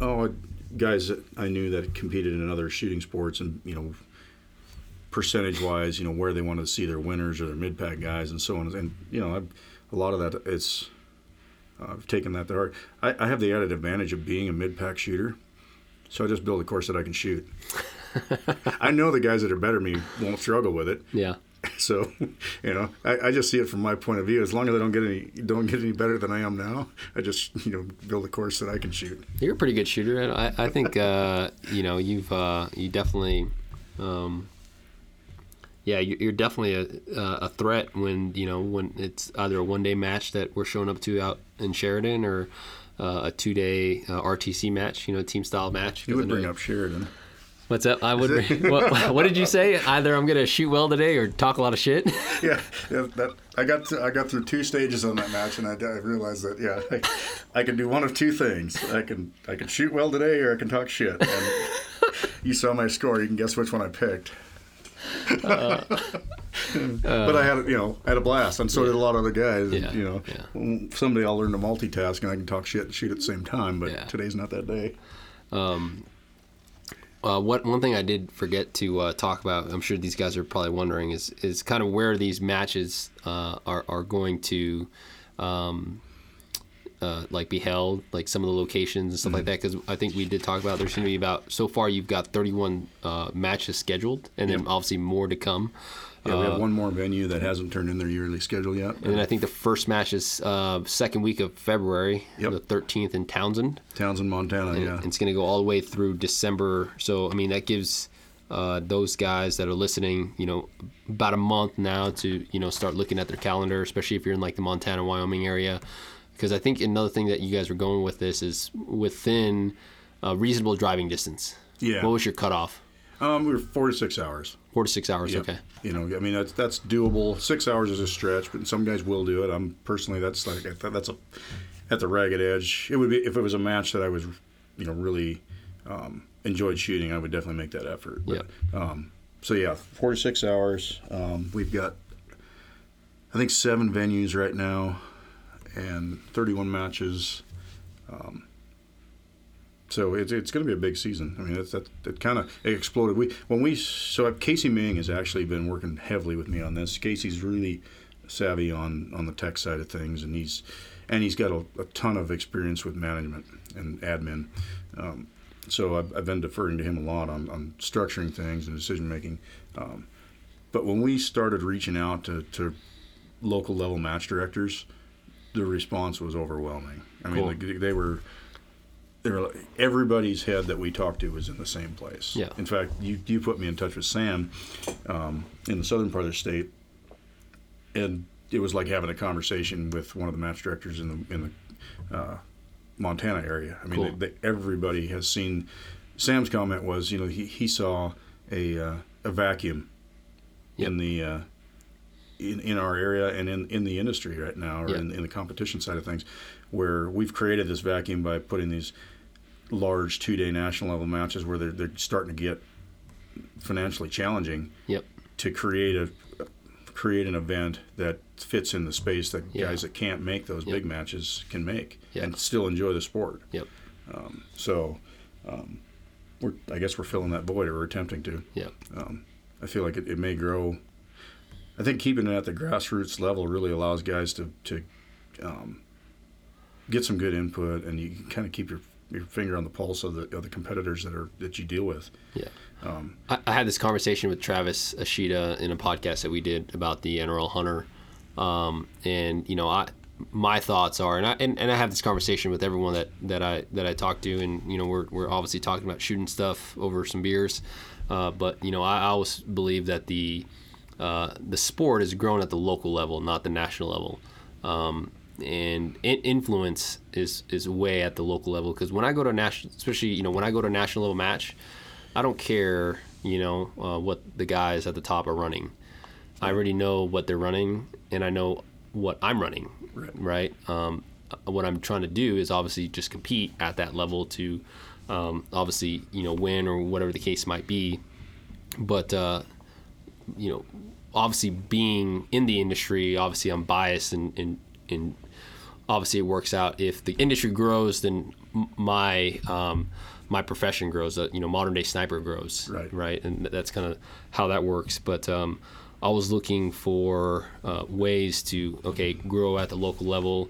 oh, guys that I knew that competed in other shooting sports, and you know, percentage wise, you know, where they wanted to see their winners or their mid pack guys and so on. And, you know, I've, a lot of that, it's, uh, I've taken that to heart. I, I have the added advantage of being a mid pack shooter. So I just build a course that I can shoot. I know the guys that are better than me won't struggle with it. yeah. So, you know, I, I just see it from my point of view. As long as I don't get any don't get any better than I am now, I just you know build a course that I can shoot. You're a pretty good shooter. and I, I think uh, you know you've uh, you definitely, um, yeah, you- you're definitely a, a threat when you know when it's either a one day match that we're showing up to out in Sheridan or uh, a two day uh, RTC match, you know, team style match. You would bring up Sheridan. What's up? I would. bring- what, what did you say? Either I'm gonna shoot well today or talk a lot of shit. yeah, yeah, that I got to, I got through two stages on that match, and I, I realized that yeah, I, I can do one of two things. I can I can shoot well today, or I can talk shit. And you saw my score. You can guess which one I picked. Uh, but I uh. had you know I had a blast, and so did a lot of other guys. and, you know, yeah. someday I'll learn to multitask, and I can talk shit and shoot at the same time. But Yeah. today's not that day. Um, Uh, what one thing I did forget to uh, talk about, I'm sure these guys are probably wondering, is is kind of where these matches uh, are are going to, um, uh, like be held, like some of the locations and stuff like that. Because I think we did talk about there's going to be about so far you've got 31 uh, matches scheduled, and then obviously more to come. Yeah, we have one more venue that hasn't turned in their yearly schedule yet. And then I think the first match is uh, second week of February, Yep. the 13th in Townsend. Townsend, Montana. And yeah, It's going to go all the way through December. So, I mean, that gives uh, those guys that are listening, you know, about a month now to, you know, start looking at their calendar, especially if you're in like the Montana, Wyoming area. Because I think another thing that you guys are going with this is within a reasonable driving distance. Yeah. What was your cutoff? um, we were four to six hours. Four to six hours. Yep. Okay. You know, I mean that's that's doable. Six hours is a stretch, but some guys will do it. I'm personally that's like that's a at the ragged edge. It would be if it was a match that I was, you know, really um, enjoyed shooting. I would definitely make that effort. But, um, so yeah, four to six hours. Um, we've got, I think, seven venues right now, and 31 matches. Um, so it's, it's going to be a big season. I mean, it's, that it kind of exploded. We when we so Casey Ming has actually been working heavily with me on this. Casey's really savvy on on the tech side of things, and he's and he's got a, a ton of experience with management and admin. Um, so I've, I've, been deferring to him a lot on, on structuring things and decision making. Um, but when we started reaching out to, to local level match directors, the response was overwhelming. I mean, cool. like, they were they were everybody's head that we talked to was in the same place. Yeah. In fact, you you put me in touch with Sam um, in the southern part of the state, and it was like having a conversation with one of the match directors in the in the uh, Montana area. I mean, cool. they, they, everybody has seen. Sam's comment was, you know, he, he saw a uh, a vacuum yep. in the uh, in, in our area and in, in the industry right now, or yep. in, in the competition side of things, where we've created this vacuum by putting these large two day national level matches where they're, they're starting to get financially challenging. Yep. To create a create an event that fits in the space that yeah. guys that can't make those yep. big matches can make yep. and still enjoy the sport. Yep. Um, so, um, we're I guess we're filling that void, or we're attempting to. Yeah. Um, I feel like it, it, may grow. I think keeping it at the grassroots level really allows guys to to um, get some good input, and you can kind of keep your your finger on the pulse of the of the competitors that are that you deal with. Yeah. Um, I, I, had this conversation with Travis Ashita in a podcast that we did about the NRL Hunter, um, and you know, I my thoughts are, and I and, and I have this conversation with everyone that, that I that I talk to, and you know, we're we're obviously talking about shooting stuff over some beers, uh, but you know, I, I always believe that the uh, the sport is grown at the local level, not the national level. Um, and influence is is way at the local level because when I go to national, especially you know when I go to a national level match, I don't care, you know, uh, what the guys at the top are running. I already know what they're running, and I know what I'm running. Right. right? Um, what I'm trying to do is obviously just compete at that level to, um, obviously, you know, win or whatever the case might be. But uh, you know, obviously being in the industry, obviously I'm biased and and, and obviously it works out. If the industry grows, then my um, my profession grows. Uh, you know, modern day sniper grows. Right. Right, and that's kind of how that works. But um, I was looking for uh, ways to okay grow at the local level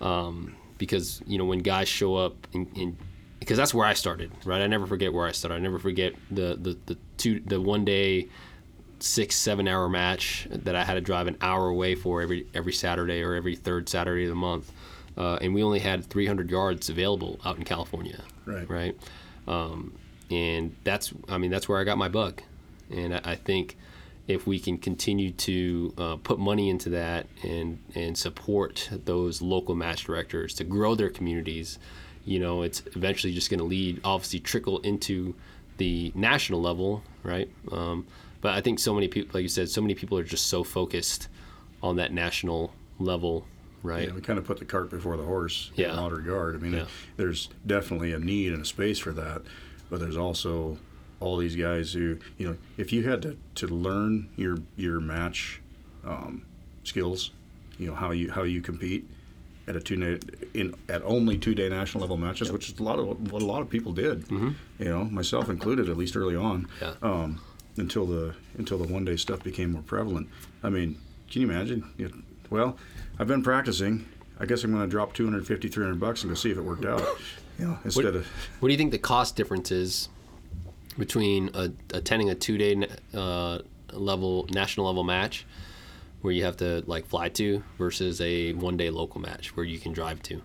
um, because you know when guys show up in, in because that's where I started. Right. I never forget where I started. I never forget the the the two the one day six seven hour match that I had to drive an hour away for every every Saturday or every third Saturday of the month uh, and we only had 300 yards available out in California. Right. Right. Um, and that's, I mean, that's where I got my bug. And I, I think if we can continue to uh, put money into that and and support those local match directors to grow their communities, you know, it's eventually just going to lead, obviously, trickle into the national level, right? Um, but I think so many people, like you said, so many people are just so focused on that national level right? Yeah, we kind of put the cart before the horse yeah. in a lot of regard. I mean, yeah. there's definitely a need and a space for that, but there's also all these guys who, you know, if you had to, to learn your your match um, skills, you know how you how you compete at a two day in at only two day national level matches, yep. which is a lot of what a lot of people did. Mm-hmm. You know, myself included, at least early on. Yeah. Um, until the until the one day stuff became more prevalent. I mean, can you imagine? You know, well, I've been practicing. I guess I'm going to drop 250, 300 bucks and go see if it worked out. You know, instead what, of. What do you think the cost difference is between a, attending a two-day uh, level national level match, where you have to like fly to, versus a one-day local match where you can drive to?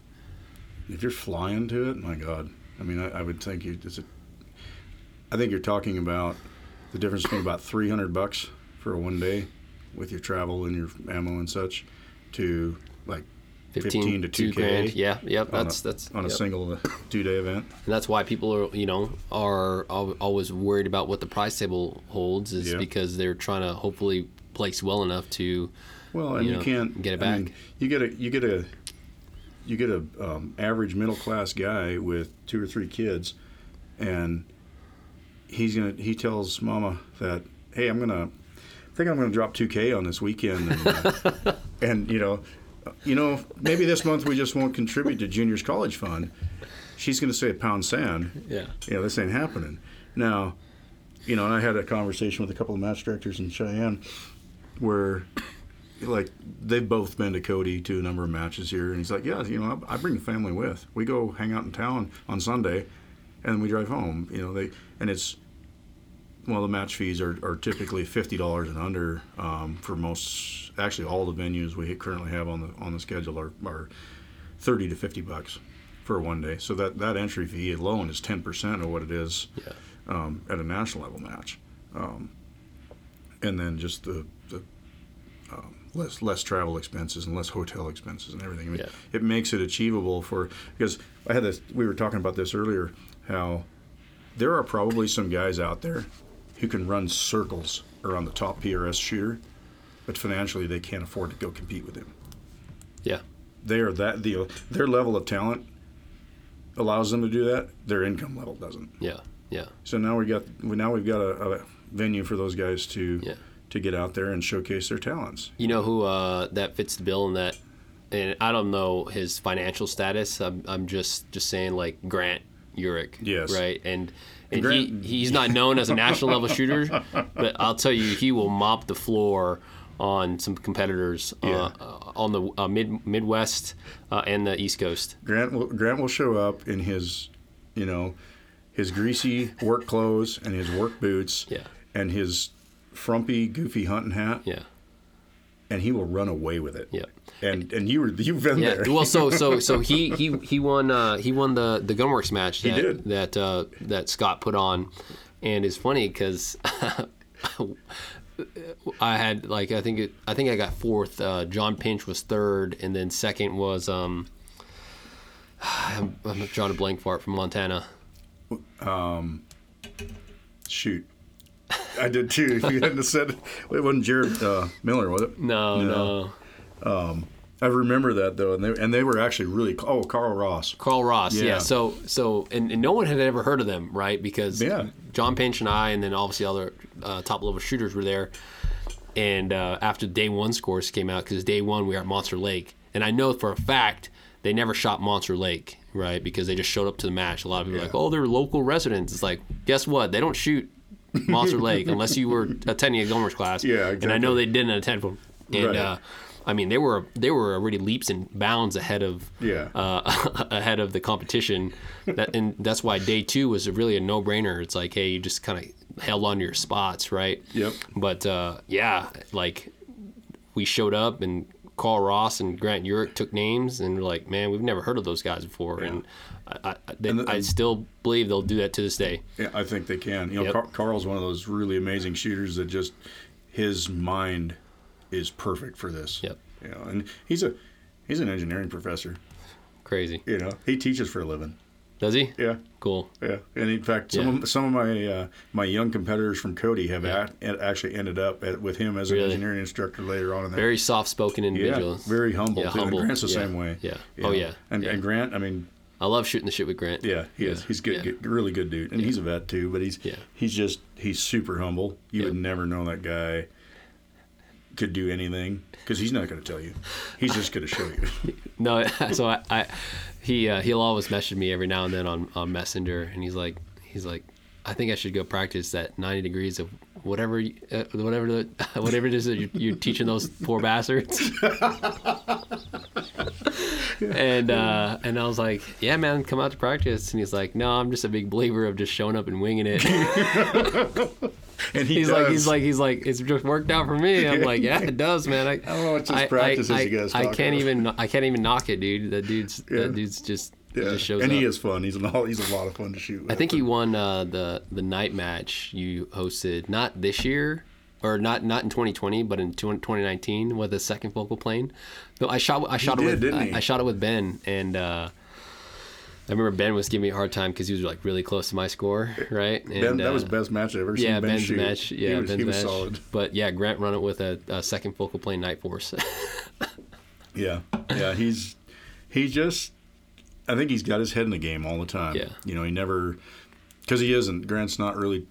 If you're flying to it, my God, I mean, I, I would think you. It's a, I think you're talking about the difference between about 300 bucks for a one day with your travel and your ammo and such to like 15, 15 to 2 grand. Yeah, yep. That's a, that's on yep. a single two day event. And that's why people are you know are always worried about what the price table holds is yep. because they're trying to hopefully place well enough to. Well, and you, know, you can't get it back. I mean, you get a you get a you get a um, average middle class guy with two or three kids, and he's gonna he tells mama that hey, I'm gonna, I think I'm gonna drop 2K on this weekend, and, uh, and you know, you know, maybe this month we just won't contribute to juniors college fund. She's gonna say a pound sand. Yeah. Yeah, this ain't happening. Now, you know, and I had a conversation with a couple of match directors in Cheyenne where like they've both been to Cody to a number of matches here, and he's like, yeah, you know, I, I bring the family with. We go hang out in town on Sunday, and we drive home. You know, they and it's well, the match fees are, are typically fifty dollars and under um, for most. Actually, all the venues we currently have on the on the schedule are, are thirty to fifty bucks for one day. So that that entry fee alone is ten percent of what it is Yeah. um, at a national level match, um, and then just the, the um, less less travel expenses and less hotel expenses and everything. I mean, Yeah. It makes it achievable for because I had this. We were talking about this earlier. How there are probably some guys out there who can run circles around the top PRS shooter, but financially they can't afford to go compete with him. Yeah. They are that the their level of talent allows them to do that. Their income level doesn't. Yeah. Yeah. So now we got we now we've got a, a venue for those guys to Yeah. to get out there and showcase their talents. You know who uh, that fits the bill in that, and I don't know his financial status. I'm, I'm just just saying like Grant Urich. Yes. Right. And and Grant- he, he's not known as a national level shooter, but I'll tell you, he will mop the floor on some competitors Yeah. uh, uh, on the uh, mid Midwest uh, and the East Coast. Grant will Grant will show up in his, you know, his greasy work clothes and his work boots Yeah. and his frumpy goofy hunting hat Yeah. And he will run away with it. Yeah. And and you were you've been Yeah. there. Well, so so so he he he won uh, he won the the Gunwerks match that did. that uh, that Scott put on, and it's funny because. I had like I think it, I think I got fourth. Uh, John Pinch was third, and then second was um. I'm, I'm drawing a blank for it from Montana. Um, Shoot. I did too. If you hadn't said it, it wasn't Jared uh, Miller, was it? No, No. no, I remember that though, and they and they were actually really oh Carl Ross. Carl Ross. Yeah. Yeah. So so and, and no one had ever heard of them, right? Because Yeah. John Pinch and I, and then obviously other uh, top level shooters were there. And uh, after day one scores came out, because day one we were at Monster Lake, and I know for a fact they never shot Monster Lake, right? Because they just showed up to the match. A lot of people are like, oh, they're local residents. It's like, guess what? They don't shoot Monster Lake unless you were attending a Gomer's class. Yeah, exactly. And I know they didn't attend one. And Right. uh, I mean, they were they were already leaps and bounds ahead of Yeah. uh, ahead of the competition. That, and that's why day two was really a no brainer. It's like, hey, you just kind of held on to your spots, right? Yep. But uh, yeah, like we showed up and Carl Ross and Grant Urich took names and we're like, man, we've never heard of those guys before. And I, I, they, the- I still believe they'll do that to this day. Yeah, I think they can. You know, Yep. Car- Carl's one of those really amazing shooters that just his mind is perfect for this. Yep. You know, and he's a he's an engineering professor. Crazy. You know, he teaches for a living. Does he? Yeah. Cool. Yeah, and in fact, some Yeah. of some of my uh, my young competitors from Cody have Yeah. a- actually ended up at, with him as an Really? engineering instructor later on in that. Very soft spoken yeah, individual. very humble. Yeah, too. humble. And Grant's the Yeah. same way. Yeah. Oh, yeah. And, Yeah. and Grant, I mean, I love shooting the shit with Grant. yeah, he is. Yeah. He's good, Yeah. good, really good dude, and he's a vet too. But he's Yeah. he's just he's super humble. You would never know that guy could do anything because he's not going to tell you. He's just going to show you. No, so I, I he uh, he'll always message me every now and then on, on Messenger, and he's like he's like, I think I should go practice that ninety degrees of whatever uh, whatever the, whatever it is that you're, you're teaching those poor bastards. and uh, and I was like, yeah, man, come out to practice, and he's like, no, I'm just a big believer of just showing up and winging it. And he he's does. like he's like he's like it's just worked out for me. I'm like, yeah, it does, man. I, I don't know what just practices I, you guys I can't about. even I can't even knock it, dude. That dude's Yeah. that dude's just yeah. just shows and up. he is fun. He's an all, he's a lot of fun to shoot. With. I think he won uh, the the night match you hosted not this year or not not in 2020 but in 2019 with a second focal plane. No, I shot I shot it did, with I, he? I shot it with Ben and uh, I remember Ben was giving me a hard time because he was like really close to my score, right? And, Ben, that uh, was best match I've ever seen. yeah, Ben Ben's shoot. match. Yeah, he was, Ben's he was match. solid. But yeah, Grant run it with a, a second focal plane Nightforce. Yeah, yeah, he's he just I think he's got his head in the game all the time. Yeah. you know, he never because he isn't. Grant's not really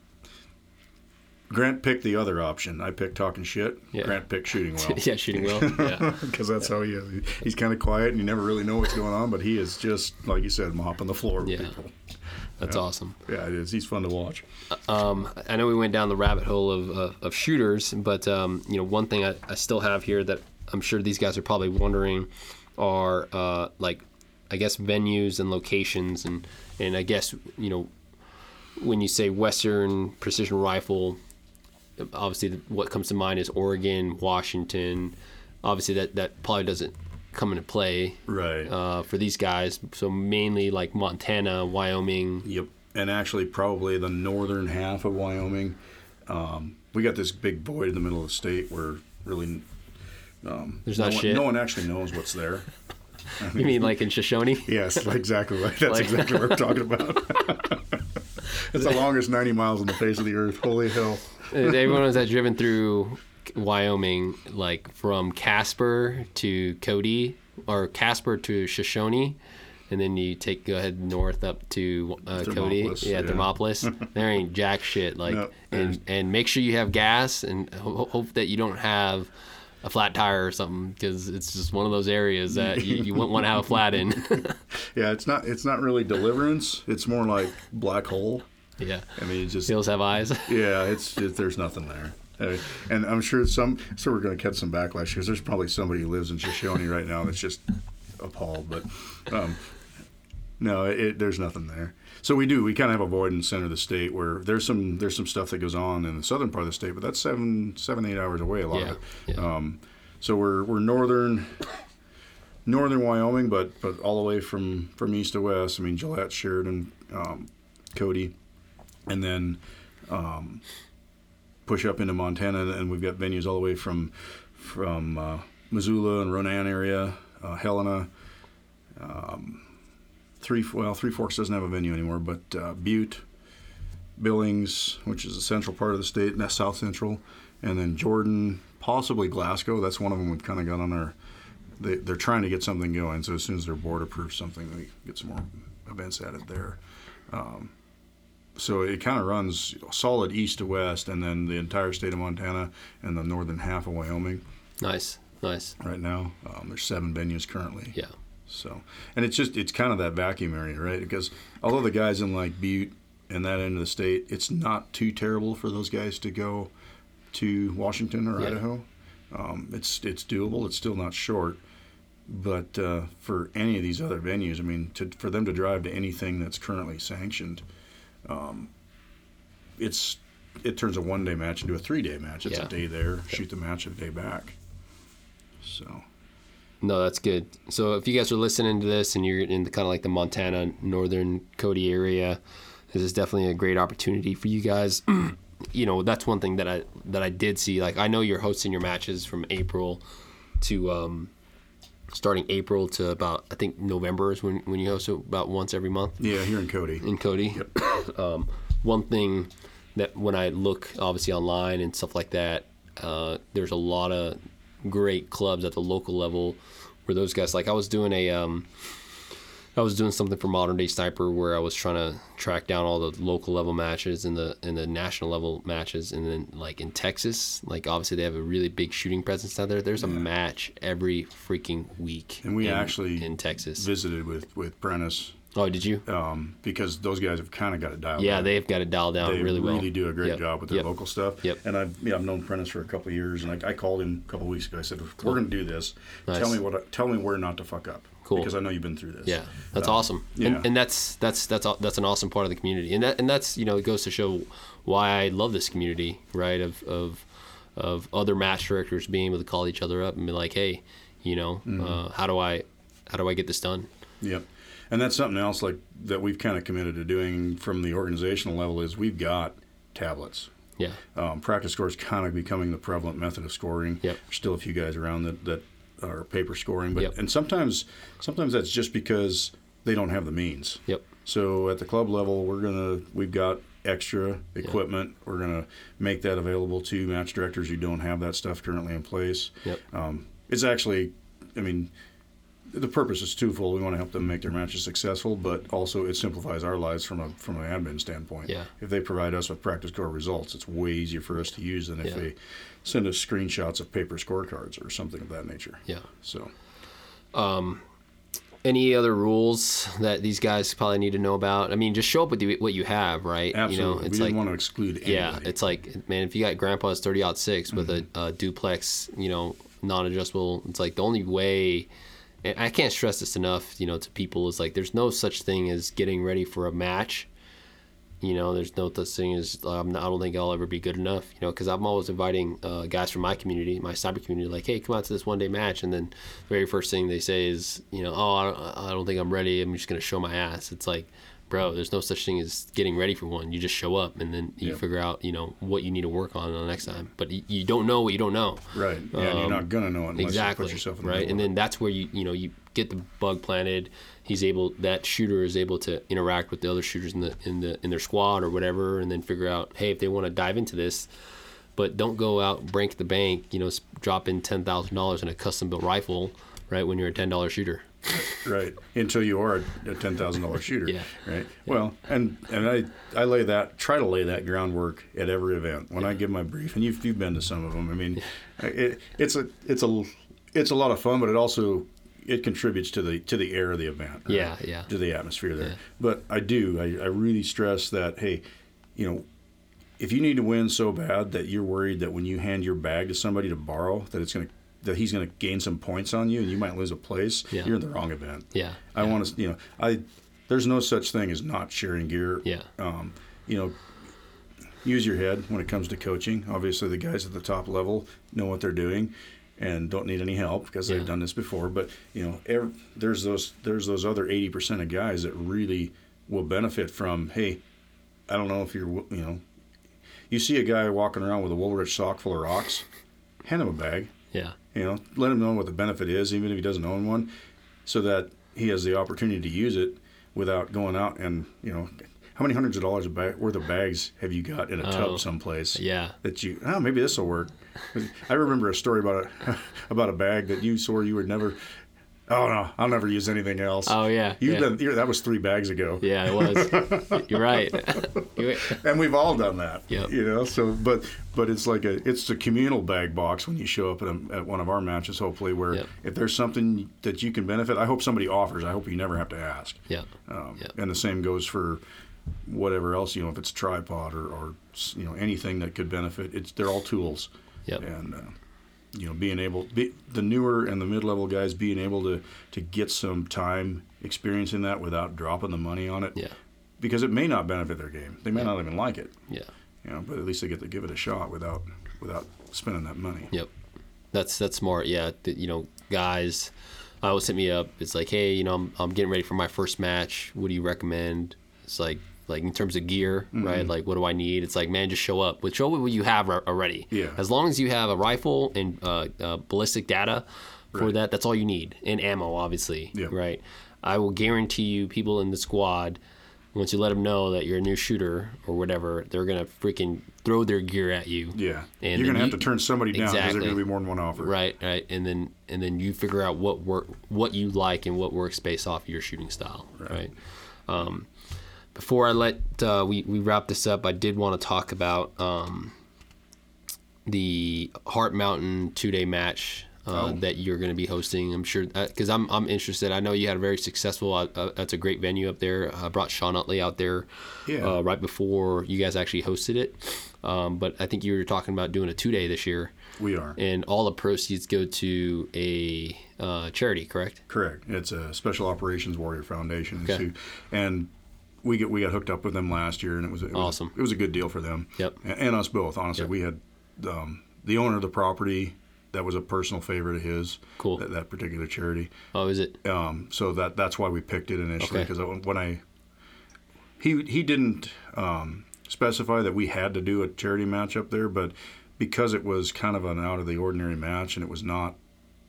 Grant picked the other option. I picked talking shit. Yeah. Grant picked shooting well. yeah, shooting well. Yeah. Because that's how he is. He's kind of quiet and you never really know what's going on, but he is just, like you said, mopping the floor with Yeah. people. That's awesome. Yeah, it is. He's fun to watch. Um, I know we went down the rabbit hole of, of, of shooters, but um, you know, one thing I, I still have here that I'm sure these guys are probably wondering are uh, like, I guess venues and locations, and and I guess you know, when you say Western precision rifle, obviously what comes to mind is Oregon, Washington. Obviously, that that probably doesn't come into play Right. uh, for these guys. So mainly like Montana, Wyoming. Yep. And actually, probably the northern half of Wyoming. Um, we got this big void in the middle of the state where really um, There's no not one, shit. No one actually knows what's there. You mean like in Shoshone? Yes, exactly right. That's Like- exactly what we're talking about. it's the longest 90 miles on the face of the earth. Holy hell. Everyone that's driven through Wyoming, like from Casper to Cody, or Casper to Shoshone, and then you take go ahead north up to uh, Cody, yeah, yeah. Thermopolis. there ain't jack shit. Like, No, and and make sure you have gas, and ho- hope that you don't have a flat tire or something, because it's just one of those areas that you, you wouldn't want to have a flat in. Yeah, it's not it's not really deliverance. It's more like black hole. yeah, I mean, it's just hills have eyes. yeah, it's it, there's nothing there. Uh, and I'm sure some so we're going to catch some backlash because there's probably somebody who lives in Shoshone right now that's just appalled. But um, no, it, there's nothing there. So we do we kind of have a void in the center of the state where there's some there's some stuff that goes on in the southern part of the state, but that's seven seven eight hours away a lot Yeah, of it. yeah. Um, so we're we're northern northern Wyoming, but but all the way from from east to west. I mean Gillette, Sheridan, um, Cody, and then um, push up into Montana, and we've got venues all the way from from uh, Missoula and Ronan area, uh, Helena. Um, three well, Three Forks doesn't have a venue anymore, but uh, Butte, Billings, which is the central part of the state, and that's south central, and then Jordan, possibly Glasgow. That's one of them we've kind of got on our. They, they're trying to get something going, so as soon as they're board approved something, we get some more events added there. Um, so it kind of runs solid east to west, and then the entire state of Montana and the northern half of Wyoming. nice, nice. Right now, um, there's seven venues currently. Yeah, So, and it's just it's kind of that vacuum area, right? Because although the guys in like Butte and that end of the state, it's not too terrible for those guys to go to Washington or Yeah. Idaho. Um, it's it's doable. It's still not short, but uh, for any of these other venues, I mean, to, for them to drive to anything that's currently sanctioned, um, it's it turns a one day match into a three day match. It's Yeah. a day there, shoot the match, a day back. So. No, that's good. So if you guys are listening to this and you're in the kind of like the Montana, northern Cody area, this is definitely a great opportunity for you guys. you know, that's one thing that I that I did see. Like I know you're hosting your matches from April to um, starting April to about I think November is when when you host it about once every month Yeah, here in Cody. in Cody. um, one thing that when I look obviously online and stuff like that, uh, there's a lot of great clubs at the local level where those guys like I was doing a um, I was doing something for Modern Day Sniper where I was trying to track down all the local level matches and the and the national level matches, and then like in Texas, like obviously they have a really big shooting presence down there. There's a match every freaking week, And we in- actually in Texas. visited with with Prentice oh, did you? um, because those guys have kind of got it dialed. Yeah, in. they've got it dialed down they really well. do a great Yep, job with their yep. local stuff. Yep. And I've yeah, I've known Prentice for a couple of years, and I, I called him a couple of weeks ago. I said, "We're going to do this. Nice. Tell me what. Tell me where not to fuck up. Cool. Because I know you've been through this. Yeah, that's Um, awesome, yeah. and, and that's that's that's that's an awesome part of the community, and that and that's you know it goes to show why I love this community, right? Of of of other match directors being able to call each other up and be like, hey, you know, Mm-hmm. uh, how do I how do I get this done? Yep. And that's something else like that we've kind of committed to doing from the organizational level is we've got tablets. Yeah, Um, PractiScore's kind of becoming the prevalent method of scoring. Yep. There's still a few guys around that, that are paper scoring, but Yep. and sometimes sometimes that's just because they don't have the means. yep, So at the club level, we're gonna we've got extra equipment. We're gonna make that available to match directors who don't have that stuff currently in place. Yep. Um, it's actually, I mean, the purpose is twofold. We want to help them make their matches successful, but also it simplifies our lives from a from an admin standpoint. Yeah. If they provide us with PractiScore results, it's way easier for us to use than if Yeah. they send us screenshots of paper scorecards or something of that nature. Yeah. So um, Any other rules that these guys probably need to know about? I mean, just show up with you, what you have, right? absolutely, You know, we it's didn't like want to exclude anybody. Yeah, it's like man, if you got grandpa's thirty out six with Mm-hmm. a, a duplex, you know, non-adjustable, it's like the only way. I can't stress this enough, you know, to people is like there's no such thing as getting ready for a match. You know, there's no such thing as um, I don't think I'll ever be good enough. You know, because I'm always inviting uh, guys from my community, my cyber community, like, hey, come out to this one day match, and then the very first thing they say is, you know, oh, I don't, I don't think I'm ready. I'm just gonna show my ass. It's like, bro, there's no such thing as getting ready for one. You just show up, and then you Yeah. figure out, you know, what you need to work on the next time. But you, don't know what you don't know. right. Yeah, and you're Um, not gonna know it unless exactly you put yourself in the right and then that's where you you know you get the bug planted he's able that shooter is able to interact with the other shooters in the in the in their squad or whatever and then figure out hey if they want to dive into this but don't go out break the bank you know drop in $10000 in a custom built rifle right when you're a $10 shooter right until you are a, ten thousand dollar shooter. Yeah. Right. Well, and and I I lay that try to lay that groundwork at every event when I give my brief, and you've you've been to some of them. I mean, it, it's a it's a it's a lot of fun, but it also it contributes to the to the air of the event. right? Yeah, yeah. To the atmosphere there. Yeah. But I do I, I really stress that hey, you know. If you need to win so bad that you're worried that when you hand your bag to somebody to borrow, that it's going to that he's going to gain some points on you and you might lose a place, Yeah. you're in the wrong event. yeah I yeah. want to, you know, I there's no such thing as not sharing gear. Yeah. Um, you know, use your head when it comes to coaching. Obviously, the guys at the top level know what they're doing and don't need any help because Yeah. they've done this before. But you know, ev there's those there's those other 80% of guys that really will benefit from. Hey, I don't know if you're, you know, you see a guy walking around with a Woolrich sock full of rocks, hand him a bag. yeah You know, let him know what the benefit is, even if he doesn't own one, so that he has the opportunity to use it without going out and you know, how many hundreds of dollars worth of bags have you got in a Oh, tub someplace? yeah That you, oh, maybe this will work. I remember a story about a about a bag that you swore you would never. Oh no, I'll never use anything else. oh yeah You've yeah. done that was three bags ago. yeah it was you're right and we've all done that. Yep. You know, so but but it's like a it's a communal bag box when you show up at, a, at one of our matches. Hopefully, where Yep. if there's something that you can benefit, I hope somebody offers. I hope you never have to ask. yeah Um, Yep. And the same goes for whatever else. You know, if it's tripod or, or you know anything that could benefit. It's they're all tools. Yep. And uh, you know, being able be, the newer and the mid level guys being able to to get some time experiencing that without dropping the money on it. yeah Because it may not benefit their game. They may not even like it yeah you know, but at least they get to give it a shot without without spending that money. Yep, that's that's smart. Yeah, you know, guys, uh, always hit me up. It's like, hey, you know, I'm I'm getting ready for my first match. What do you recommend? It's like like in terms of gear, Mm-hmm. right? Like, what do I need? It's like, man, just show up. With show what you have already. Yeah. As long as you have a rifle and uh, uh, ballistic data for Right. that, that's all you need, and ammo, obviously. Yeah. Right. I will guarantee you, people in the squad. Once you let them know that you're a new shooter or whatever, they're gonna freaking throw their gear at you. Yeah, And you're gonna have you- to turn somebody down because Exactly. there's gonna be more than one offer. Right, right, and then and then you figure out what work, what you like, and what works based off your shooting style. Right. Um, before I let uh, we we wrap this up, I did want to talk about um, the Heart Mountain two day match. Uh, Oh. That you're going to be hosting, I'm sure, because I'm I'm interested. I know you had a very successful. Uh, uh, that's a great venue up there. I brought Sean Utley out there, Yeah. uh, right before you guys actually hosted it. Um, but I think you were talking about doing a two day this year We are and all the proceeds go to a uh, charity, correct? correct. It's a Special Operations Warrior Foundation, Okay. and we get we got hooked up with them last year, and it was it was, Awesome. It was a good deal for them. Yep. and, and us both. Honestly, Yep. we had um, the owner of the property. That was a personal favorite of his. Cool. That, that particular charity. Oh, is it? Um, so that that's why we picked it initially Okay. because when I he he didn't um, specify that we had to do a charity match up there, but because it was kind of an out of the ordinary match and it was not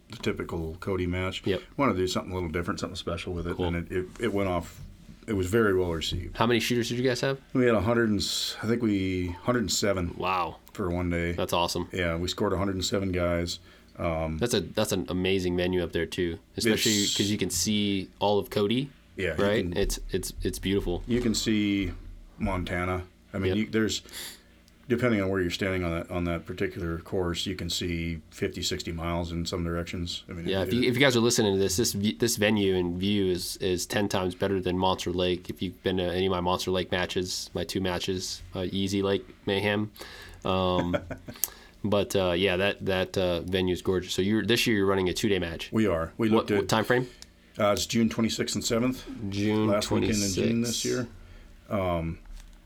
the typical Cody match, Yep. wanted to do something a little different, something special with it, Cool. and it, it, it went off. It was very well received. How many shooters did you guys have? We had 100 and I think we 107 Wow, for one day. that's awesome. Yeah, we scored 107 guys. Um, that's a that's an amazing venue up there too, especially because you can see all of Cody. Yeah, right. can- It's it's it's beautiful. You can see Montana. I mean, Yep. you, there's depending on where you're standing on that on that particular course, you can see 50, 60 miles in some directions. I mean, Yeah, if you, if you guys are listening to this, this this venue and view is is ten times better than Monster Lake. If you've been to any of my Monster Lake matches, my two matches, uh, Easy Lake Mayhem, um, but uh, yeah, that that uh, venue is gorgeous. So you're this year you're running a two day match. we are. We looked what at time frame? uh, it's June 26th and 7th. June last 26th. weekend in June this year. Um,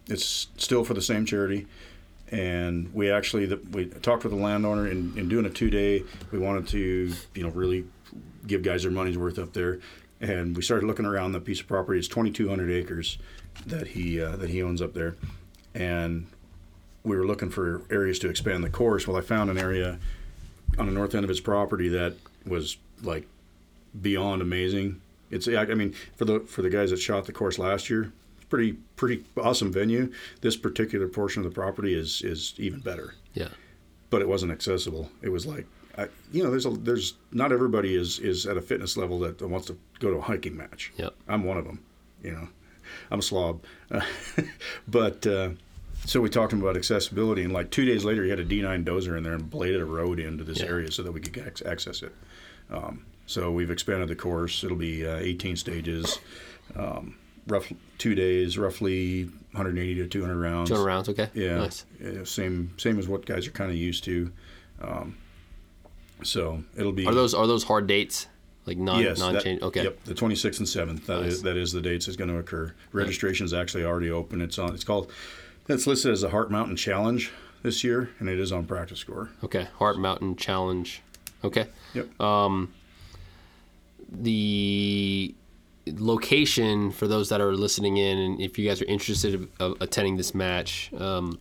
it's still for the same charity, and we actually the, we talked with the landowner in, in doing a two day. We wanted to you know really give guys their money's worth up there, and we started looking around the piece of property. It's 2,200 acres that he uh, that he owns up there, and we were looking for areas to expand the course. Well, I found an area on the north end of his property that was like beyond amazing. It's I mean for the for the guys that shot the course last year, pretty pretty awesome venue. This particular portion of the property is is even better, Yeah, but it wasn't accessible. It was like I, you know there's a there's not everybody is is at a fitness level that wants to go to a hiking match. Yep. I'm one of them. You know, I'm a slob, but. Uh, so we talked to him about accessibility, and like two days later, he had a D9 dozer in there and bladed a road into this Yeah. area so that we could ac- access it. Um, so we've expanded the course. It'll be uh, 18 stages, um, rough two days, roughly 180 to 200 rounds. two hundred rounds. Okay. Yeah, Nice. yeah, same same as what guys are kind of used to. Um, so it'll be Are those are those hard dates? Like non yes, non change. Okay. Yep, the 26th and 7th. That is Nice. that is the dates is going to occur. Registration is actually already open. It's on. It's called. It's listed as a Heart Mountain Challenge this year, and it is on PractiScore. Okay. Heart Mountain Challenge. Okay. Yep. Um, the location for those that are listening in, and if you guys are interested of, attending this match, um,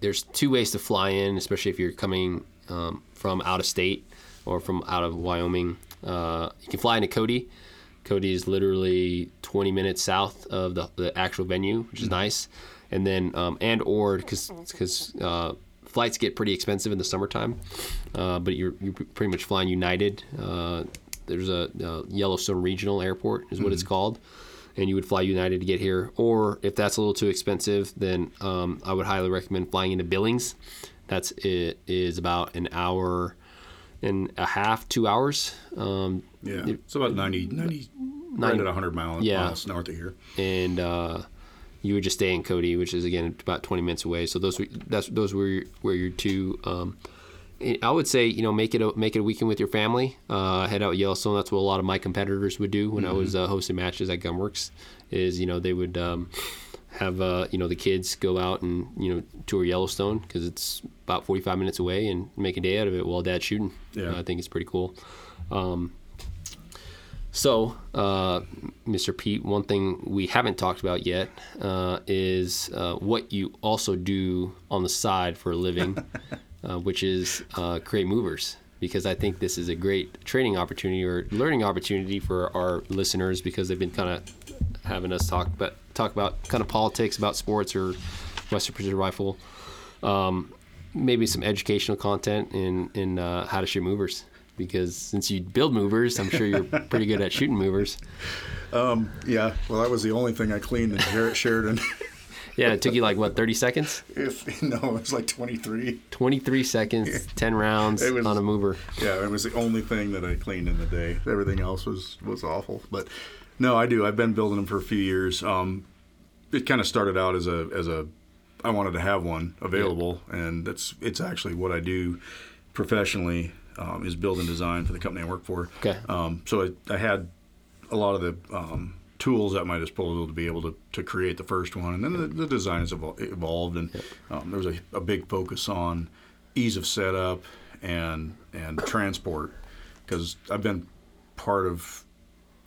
there's two ways to fly in, especially if you're coming um, from out of state or from out of Wyoming. Uh, you can fly into Cody. Cody is literally 20 minutes south of the, the actual venue, which is nice. And then um, and or because because uh, flights get pretty expensive in the summertime, uh, but you're you're pretty much flying United. There's a uh, Yellowstone Regional Airport is what it's called, and you would fly United to get here. Or if that's a little too expensive, then um, I would highly recommend flying into Billings. That's it is about an hour and a half, two hours. Um, Yeah, it's about 90, 90 right at 100 miles, Yeah. miles north of here. and uh, you would just stay in Cody, which is again about 20 minutes away. So those were that's those were your, were your two. Um, I would say you know make it a, make it a weekend with your family. Uh, head out Yellowstone. That's what a lot of my competitors would do when I was uh, hosting matches at Gunwerks. Is you know they would um, have uh, you know the kids go out and you know tour Yellowstone because it's about 45 minutes away and make a day out of it while dad's shooting. Yeah. I think it's pretty cool. Um, so, uh, Mr. Pete, one thing we haven't talked about yet uh, is uh, what you also do on the side for a living, uh, which is uh, create movers. Because I think this is a great training opportunity or learning opportunity for our listeners because they've been kind of having us talk, but talk about kind of politics about sports or Western Precision Rifle. Um, maybe some educational content in in uh, how to shoot movers. Because since you build movers, I'm sure you're pretty good at shooting movers. Yeah, well, that was the only thing I cleaned in Sheridan- Sheridan. Yeah, it took you like what 30 seconds? if no, it was like 23. 23 seconds, 10 rounds was- on a mover. Yeah, it was the only thing that I cleaned in the day. Everything else was was awful. But no, I do. I've been building them for a few years. Um, it kind of started out as a as a I wanted to have one available, and that's it's actually what I do professionally um, is build and design for the company I work for. Okay. Um, so I, I had a lot of the um, tools at my disposal to be able to, to create the first one, and then the, the design has evol- evolved, and um, there was a, a big focus on ease of setup and and transport because I've been part of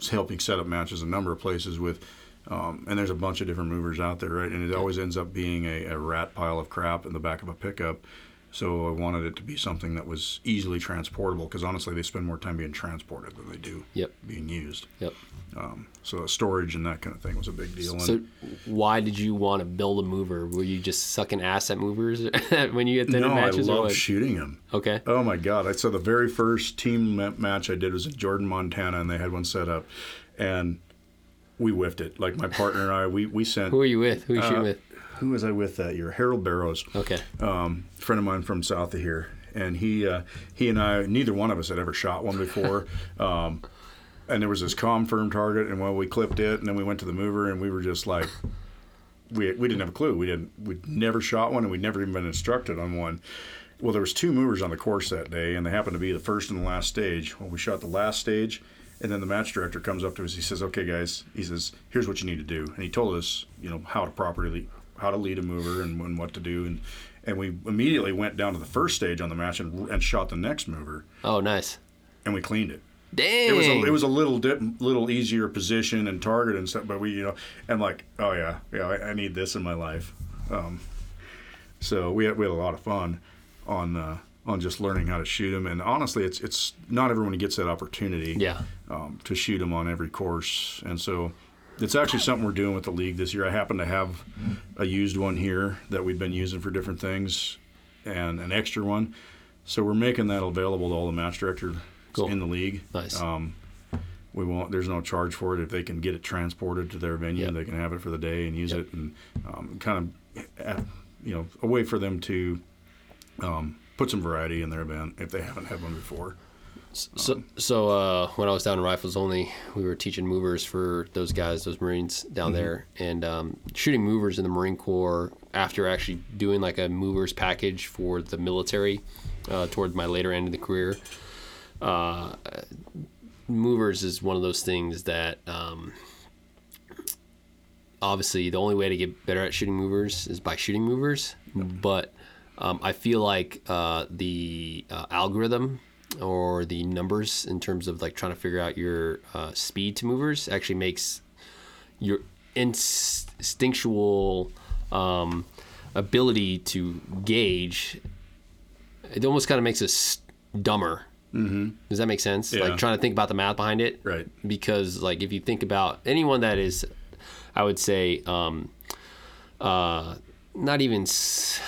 helping set up matches a number of places with. Um, and there's a bunch of different movers out there, right? And it always ends up being a, a rat pile of crap in the back of a pickup. So I wanted it to be something that was easily transportable because honestly, they spend more time being transported than they do Yep. being used. Yep. Um, so storage and that kind of thing was a big deal. And So, why did you want to build a mover? Were you just sucking ass at movers when you attended no, I matches? or love what? shooting them. Okay. Oh my God! I saw the very first team match I did was in Jordan, Montana, and they had one set up, and we whiffed it. Like my partner and I, we we sent. Who are you with? Who are you shooting Uh, with? Who was I with that year? Harold Barrows. Okay. um, friend of mine from south of here, and he uh, he and I neither one of us had ever shot one before. um, and there was this com firm target, and well, we clipped it, and then we went to the mover, and we were just like, we we didn't have a clue. We didn't we'd never shot one, and we'd never even been instructed on one. Well, there was two movers on the course that day, and they happened to be the first and the last stage. Well, we shot the last stage, and then the match director comes up to us. He says, "Okay, guys," he says, "Here's what you need to do," and he told us, you know, how to properly how to lead a mover and, and what to do, and and we immediately went down to the first stage on the match and, and shot the next mover, Oh, nice. and we cleaned it. Dang. It was a, it was a little dip, little easier position and target and stuff, but we you know, and like, oh yeah, yeah, I, I need this in my life. Um, so we had we had a lot of fun on uh, on just learning how to shoot them, and honestly, it's it's not everyone who gets that opportunity yeah. um, to shoot them on every course, and so it's actually something we're doing with the league this year. I happen to have a used one here that we've been using for different things, and an extra one, so we're making that available to all the match directors Cool. in the league. Nice. Um, we won't. There's no charge for it. If they can get it transported to their venue, Yep. they can have it for the day and use Yep. it, and um, kind of, you know, a way for them to um, put some variety in their event if they haven't had one before. So, so uh, when I was down in Rifles Only, we were teaching movers for those guys, those Marines down Mm-hmm. there, and um, shooting movers in the Marine Corps after actually doing like a movers package for the military uh, toward my later end of the career. Uh, movers is one of those things that um, obviously the only way to get better at shooting movers is by shooting movers, but um, I feel like uh, the uh, algorithm or the numbers in terms of like trying to figure out your uh, speed to movers actually makes your instinctual um, ability to gauge it almost kind of makes us dumber mm-hmm. does that make sense Yeah. like trying to think about the math behind it Right. because like if you think about anyone that is i would say um, uh, not even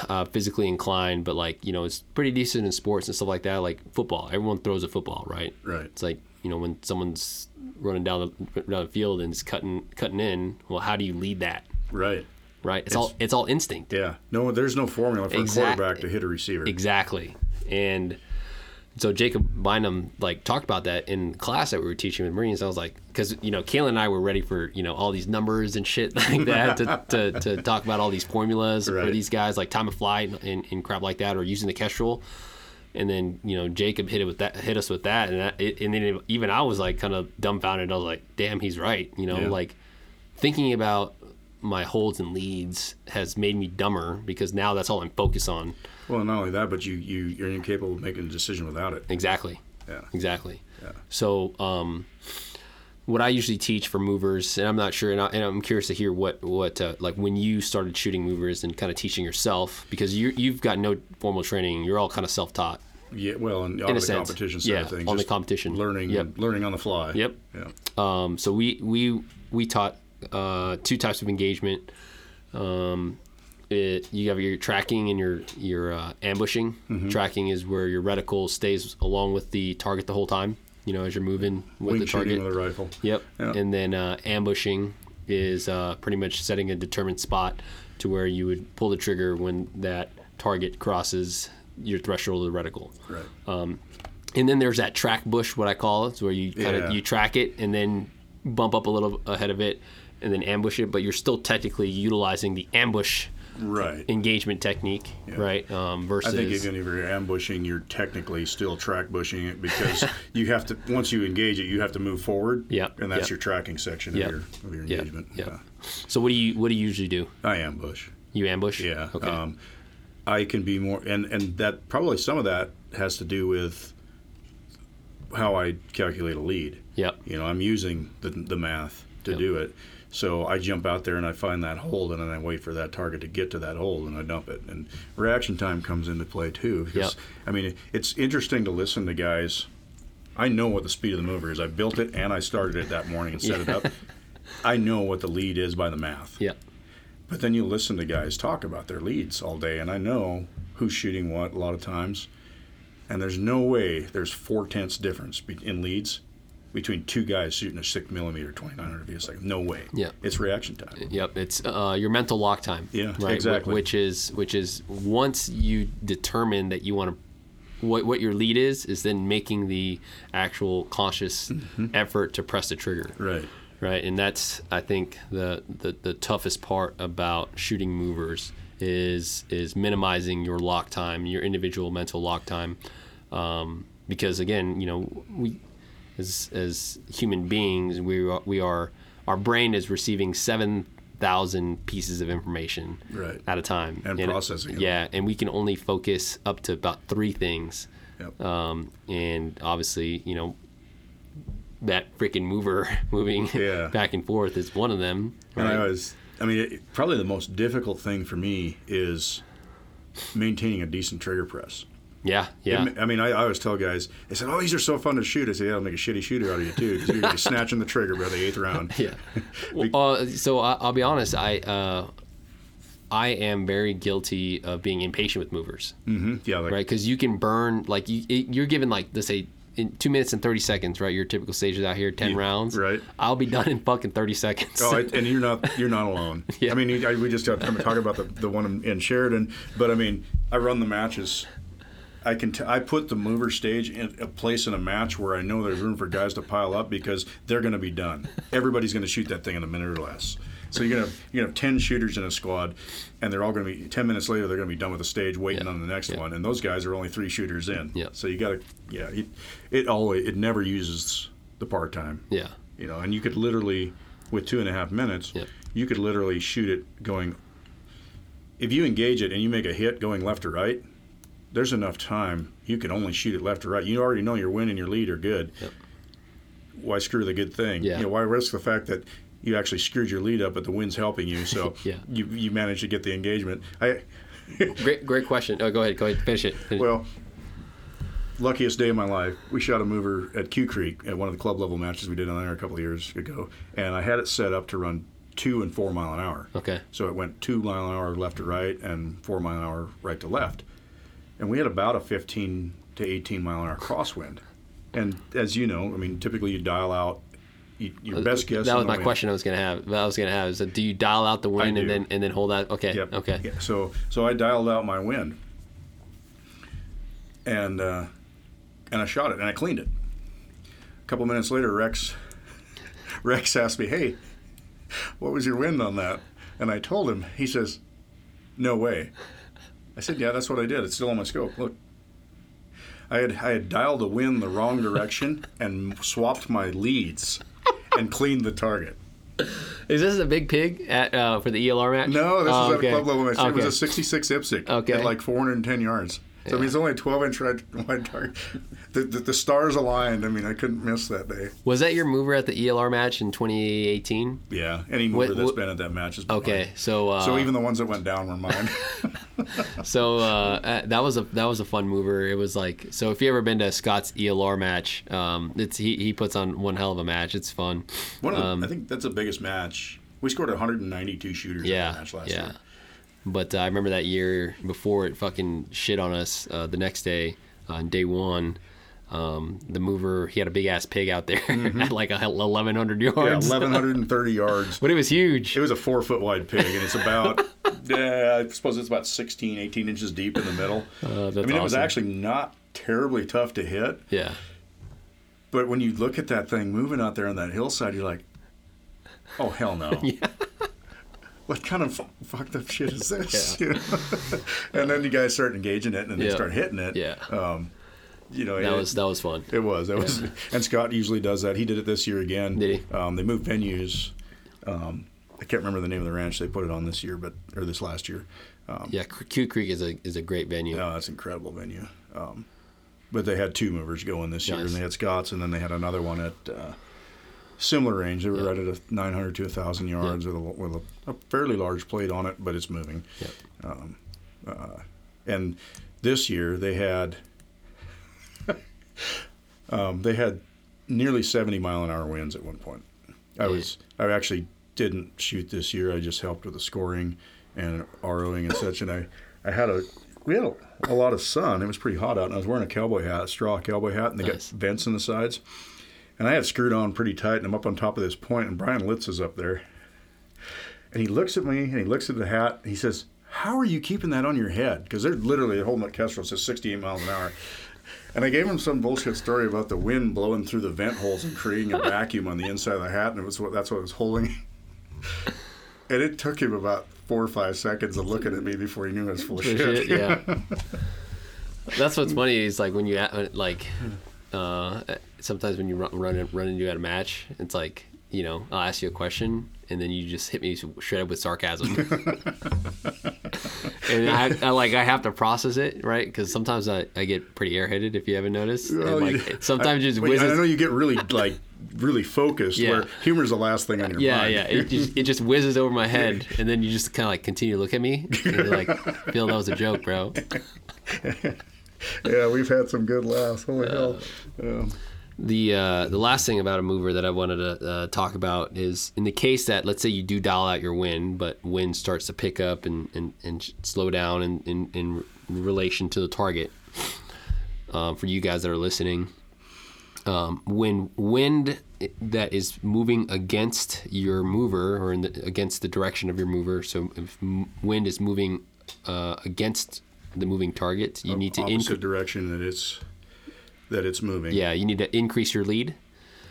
uh, physically inclined but like you know it's pretty decent in sports and stuff like that like football everyone throws a football right Right. it's like you know when someone's running down the down the field and it's cutting cutting in well how do you lead that Right. right it's, all it's all instinct Yeah. No, there's no formula for Exact- a quarterback to hit a receiver. Exactly. And so Jacob Bynum like talked about that in class that we were teaching with Marines. I was like, because you know, Caylen and I were ready for you know all these numbers and shit like that to, to, to talk about all these formulas for these guys, like time of flight and, and crap like that, or using the Kestrel. And then you know Jacob hit it with that, hit us with that, and that, it, and then even I was like kind of dumbfounded. I was like, damn, he's right. You know, Yeah. like thinking about my holds and leads has made me dumber because now that's all I'm focused on. Well, not only that, but you you you're incapable of making a decision without it. Exactly. Yeah. Exactly. Yeah. So, um, what I usually teach for movers, and I'm not sure, and, I, and I'm curious to hear what what uh, like when you started shooting movers and kind of teaching yourself because you you've got no formal training. You're all kind of self taught. Yeah. Well, and on the sense. competition side Yeah, of things, on the competition. learning, Yep. learning on the fly. Yep. Yeah. Um, so we we we taught uh, two types of engagement. Um, it, you have your tracking and your your uh, ambushing. Tracking is where your reticle stays along with the target the whole time. You know, as you're moving with Wing the target. with a rifle. Yep. Yeah. And then uh, ambushing is uh, pretty much setting a determined spot to where you would pull the trigger when that target crosses your threshold of the reticle. Right. Um, And then there's that track bush, what I call it, it's where you kind of Yeah. you track it and then bump up a little ahead of it and then ambush it, but you're still technically utilizing the ambush right. engagement technique, right? Um, I think even if you're ambushing, you're technically still track bushing it because you have to. Once you engage it, you have to move forward. Yep, And that's yep. your tracking section Yep. of your of your engagement. yep. Yeah. so what do you what do you usually do? I ambush. You ambush? Yeah. Okay. Um, I can be more, and and that probably some of that has to do with how I calculate a lead. yep. You know, I'm using the the math to do it. So I jump out there and I find that hold, and then I wait for that target to get to that hold, and I dump it. And reaction time comes into play too. Because, Yep. I mean, it's interesting to listen to guys. I know what the speed of the mover is. I built it and I started it that morning and set it up. I know what the lead is by the math. Yeah. But then you listen to guys talk about their leads all day, and I know who's shooting what a lot of times. And there's no way there's four tenths difference in leads between two guys shooting a six millimeter 2900 VSX. No way. Yeah. It's reaction time. Yep, it's uh, your mental lock time. Yeah, right. exactly. Which is which is once you determine that you want to, what what your lead is, is then making the actual conscious effort to press the trigger. Right. Right, and that's I think the, the the toughest part about shooting movers is is minimizing your lock time, your individual mental lock time, um, because again, you know, we as as human beings, we are, we are our brain is receiving seven thousand pieces of information Right. at a time And processing it. Yeah, and we can only focus up to about three things. Yep. Um, and obviously, you know, that freaking mover moving Yeah. back and forth is one of them. And I right? was, I mean, it, probably the most difficult thing for me is maintaining a decent trigger press. Yeah, yeah, I mean, I, I always tell guys, they said, "Oh, these are so fun to shoot." I say, "Yeah, I'll make a shitty shooter out of you too, because you're gonna be snatching the trigger by the eighth round." yeah. Well, uh, so I, I'll be honest. I uh, I am very guilty of being impatient with movers, hmm Yeah, like, right? Because you can burn like you, it, you're given like let's say in two minutes and thirty seconds, right? Your typical stages out here, ten Yeah, rounds. right. I'll be done in fucking thirty seconds. Oh, I, and you're not you're not alone. Yeah. I mean, I, we just got to talk about the, the one in Sheridan, but I mean, I run the matches. I can t- I put the mover stage in a place in a match where I know there's room for guys to pile up because they're going to be done. Everybody's going to shoot that thing in a minute or less. So you're gonna you're gonna have ten shooters in a squad, and they're all gonna be ten minutes later. They're gonna be done with the stage, waiting Yeah. on the next Yeah. one. And those guys are only three shooters in. Yeah. So you gotta yeah. It, it always it never uses the part time yeah, you know, and you could literally, with two and a half minutes, you could literally shoot it going. If you engage it and you make a hit going left or right, there's enough time you can only shoot it left or right. You already know your win and your lead are good. Yep. Why screw the good thing? Yeah. You know, why risk the fact that you actually screwed your lead up, but the wind's helping you, so Yeah. you you managed to get the engagement. I great great question. Oh, go ahead, go ahead, finish it. Finish it. well, luckiest day of my life. We shot a mover at Q Creek at one of the club level matches we did on there a couple of years ago, and I had it set up to run two and four mile an hour. okay, So it went two mile an hour left to right and four mile an hour right to left, and we had about a 15 to 18 mile an hour crosswind. And as you know, I mean, typically you dial out you, your best guess. Uh, that was my wind. question. I was gonna have. That I was gonna have. Is that do you dial out the wind and then and then hold that? Okay, Yep. okay. Yeah. So so I dialed out my wind, and uh, and I shot it and I cleaned it. A couple minutes later, Rex Rex asked me, "Hey, what was your wind on that?" And I told him. He says, "No way." I said, "Yeah, that's what I did. It's still on my scope. Look." I had I had dialed the wind the wrong direction and swapped my leads and cleaned the target. Is this a big pig at uh, for the ELR match? No, this Oh, is okay. at a club level match. It was a 66 IPSC Okay. at like 410 yards. So I mean, it's only a 12 inch wide, wide target. The, the, the stars aligned. I mean, I couldn't miss that day. Was that your mover at the ELR match in 2018? Yeah, any mover Wait, that's wh- been at that match has been Okay, mine. so uh, So even the ones that went down were mine. so uh, uh, that was a that was a fun mover. It was like so if you ever been to Scott's ELR match, um, it's he, he puts on one hell of a match. It's fun. One of the, Um, I think that's the biggest match. We scored 192 shooters in Yeah, that match last yeah. year. But uh, I remember that year before it fucking shit on us. Uh, the next day, on day one, um, the mover he had a big ass pig out there at like a 1100 yards. Mm-hmm. Yeah, 1,130 yards. but it was huge. It was a four foot wide pig, and it's about, yeah, I suppose it's about 16, 18 inches deep in the middle. Uh, that's I mean, it was actually not terribly tough to hit. yeah. But when you look at that thing moving out there on that hillside, you're like, oh, hell no. What kind of fu- fucked up shit is this? You know? and then you guys start engaging it and they Yeah. start hitting it. Yeah. Um, you know, That it, was that was fun. it was. It was. And Scott usually does that. He did it this year again. Did he? Um, they moved venues. Um, I can't remember the name of the ranch they put it on this year, but or this last year. Um, Yeah, Q Creek is a is a great venue. Oh, that's an incredible venue. Um, but they had two movers going this year, and they had Scott's, and then they had another one at uh, similar range. They were Yeah. right at a 900 to 1,000 yards with, a, with a, a fairly large plate on it, but it's moving. Yep. And this year they had um, they had nearly 70 mile an hour winds at one point. I was I actually didn't shoot this year. I just helped with the scoring and ROing and such. And I I had a we had a, a lot of sun. It was pretty hot out, and I was wearing a cowboy hat, a straw cowboy hat, and they Nice. got vents in the sides. And I had screwed on pretty tight, and I'm up on top of this point, and Bryan Litz is up there. And he looks at me, and he looks at the hat, and he says, How are you keeping that on your head? Because they're literally holding that Kestrel says 68 miles an hour. And I gave him some bullshit story about the wind blowing through the vent holes and creating a vacuum on the inside of the hat, and it was what that's what it was holding. and it took him about four or five seconds of looking at me before he knew I was full of shit. Shit, yeah. That's what's funny is like when you like uh, sometimes when you run run, run into at a match, it's like you know I'll ask you a question and then you just hit me straight up with sarcasm. and I, I like I have to process it right because sometimes I, I get pretty airheaded if you haven't noticed. Well, and you- like sometimes I, it just well, I know you get really like really focused. Yeah. Where humor's the last thing on your Yeah, mind. yeah. yeah. It just, it just whizzes over my head, and then you just kind of like continue to look at me, and you're like, "Phil, that was a joke, bro." yeah, we've had some good laughs. Holy hell! Um, The uh, the last thing about a mover that I wanted to uh, talk about is in the case that let's say you do dial out your wind, but wind starts to pick up and, and, and slow down in, in, in relation to the target. Um, for you guys that are listening, um, when wind that is moving against your mover or in the, against the direction of your mover, so if wind is moving uh, against the moving target, you need to opposite increase. direction that it's that it's moving. Yeah, you need to increase your lead.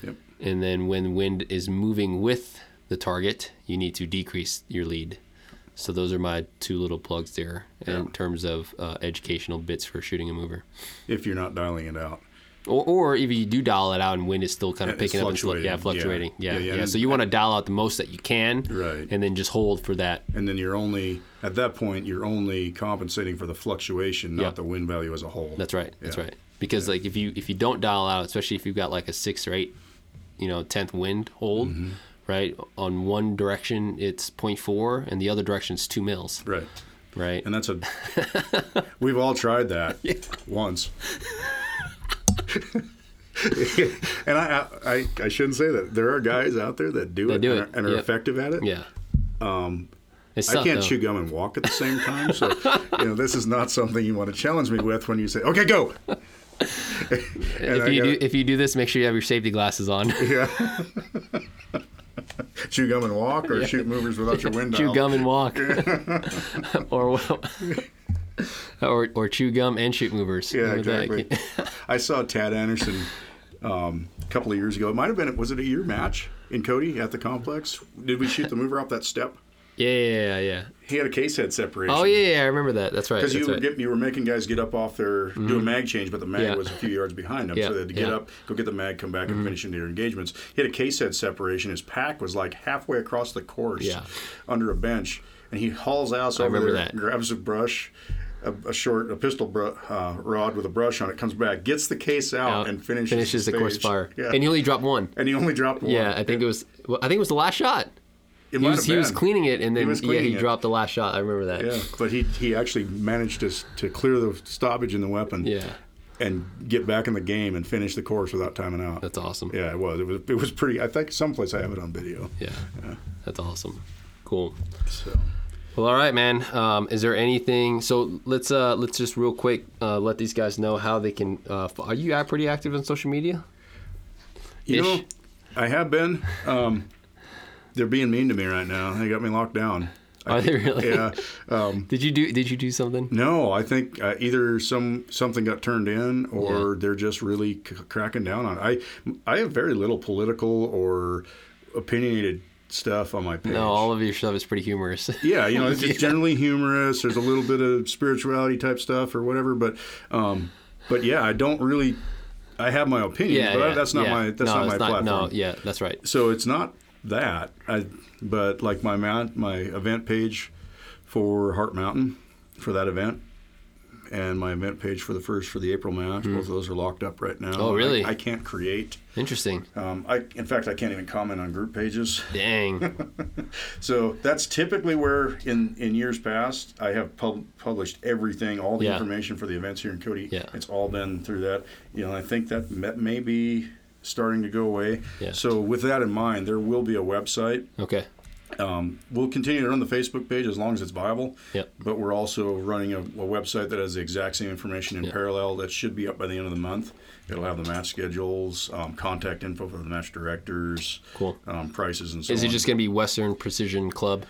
Yep. And then when wind is moving with the target, you need to decrease your lead. So those are my two little plugs there in terms of uh, educational bits for shooting a mover. If you're not dialing it out. Or, or if you do dial it out and wind is still kind of it's picking up and slow, yeah, fluctuating. fluctuating. Yeah. Yeah, Yeah, yeah. So you want to dial out the most that you can, Right. And then just hold for that. And then you're only at that point you're only compensating for the fluctuation, not Yeah. the wind value as a whole. That's right. That's right. Because like if you if you don't dial out, especially if you've got like a six or eight, you know, tenth wind hold, Mm-hmm. right? On one direction it's 0.4 and the other direction is two mils, Right. right? And that's a we've all tried that once. and I, I I shouldn't say that. There are guys out there that do it do and. Are, and are Yep. effective at it. yeah. Um, it's I tough, can't though. chew gum and walk at the same time, so you know this is not something you want to challenge me with when you say, "Okay, go." I If you gotta- do if you do this, make sure you have your safety glasses on. yeah. chew gum and walk, or shoot movers without your window. chew gum and walk, or or or chew gum and shoot movers. Yeah, that- exactly. I saw Tad Anderson um, a couple of years ago. It might have been. Was it a year match in Cody at the complex? Did we shoot the mover off that step? Yeah, yeah, yeah, yeah. He had a case head separation. Oh yeah, yeah, I remember that. That's right. Because you were right. getting, you were making guys get up off their do a mag change, but the mag Yeah. was a few yards behind them, Yeah, so they had to get up, go get the mag, come back, and finish into their engagements. He had a case head separation. His pack was like halfway across the course, under a bench, and he hauls ass over remember there, that. grabs a brush. A, a short, a pistol bru- uh, rod with a brush on it comes back, gets the case out, Out, and finishes, finishes the course fire. Yeah, And he only dropped one. and he only dropped one. Yeah, I think it was. Well, I think it was the last shot. It He might was, have he was been. cleaning it, and then was yeah, he cleaning it. dropped the last shot. I remember that. Yeah, but he he actually managed to to clear the stoppage in the weapon. Yeah, and get back in the game and finish the course without timing out. that's awesome. yeah, it was. It was. It was pretty. I think someplace I have it on video. Yeah, that's awesome. Cool. So Well, all right, man. Um, is there anything? So let's uh, let's just real quick uh, let these guys know how they can. Uh, f- are you guys pretty active on social media? you Ish. know, I have been. Um, they're being mean to me right now. They got me locked down. Are they really? Yeah. Um, Did you do Did you do something? no, I think uh, either some something got turned in, or Yeah. they're just really c- cracking down on. It. I I have very little political or opinionated stuff on my page. No, all of your stuff is pretty humorous. Yeah, you know, it's, generally humorous. There's a little bit of spirituality type stuff or whatever, but um, but yeah, I don't really. I have my opinions, yeah, but yeah, that's not my that's no, not my not, platform. No, yeah, that's right. So it's not that. I but like my mount my event page for Heart Mountain for that event. And my event page for the first for the April match. Both of those are locked up right now. Oh, really? I, I can't create. Interesting. Um, I, in fact, I can't even comment on group pages. Dang. So that's typically where, in, in years past, I have pub- published everything, all the Yeah. information for the events here in Cody. Yeah. It's all been through that. You know, I think that may be starting to go away. Yeah. So with that in mind, there will be a website. Okay. Um, we'll continue to run the Facebook page as long as it's viable. Yep. But we're also running a, a website that has the exact same information in Yeah. parallel. That should be up by the end of the month. It'll have the match schedules, um, contact info for the match directors, Cool. um, prices, and so Is on. it just going to be Western Precision Club?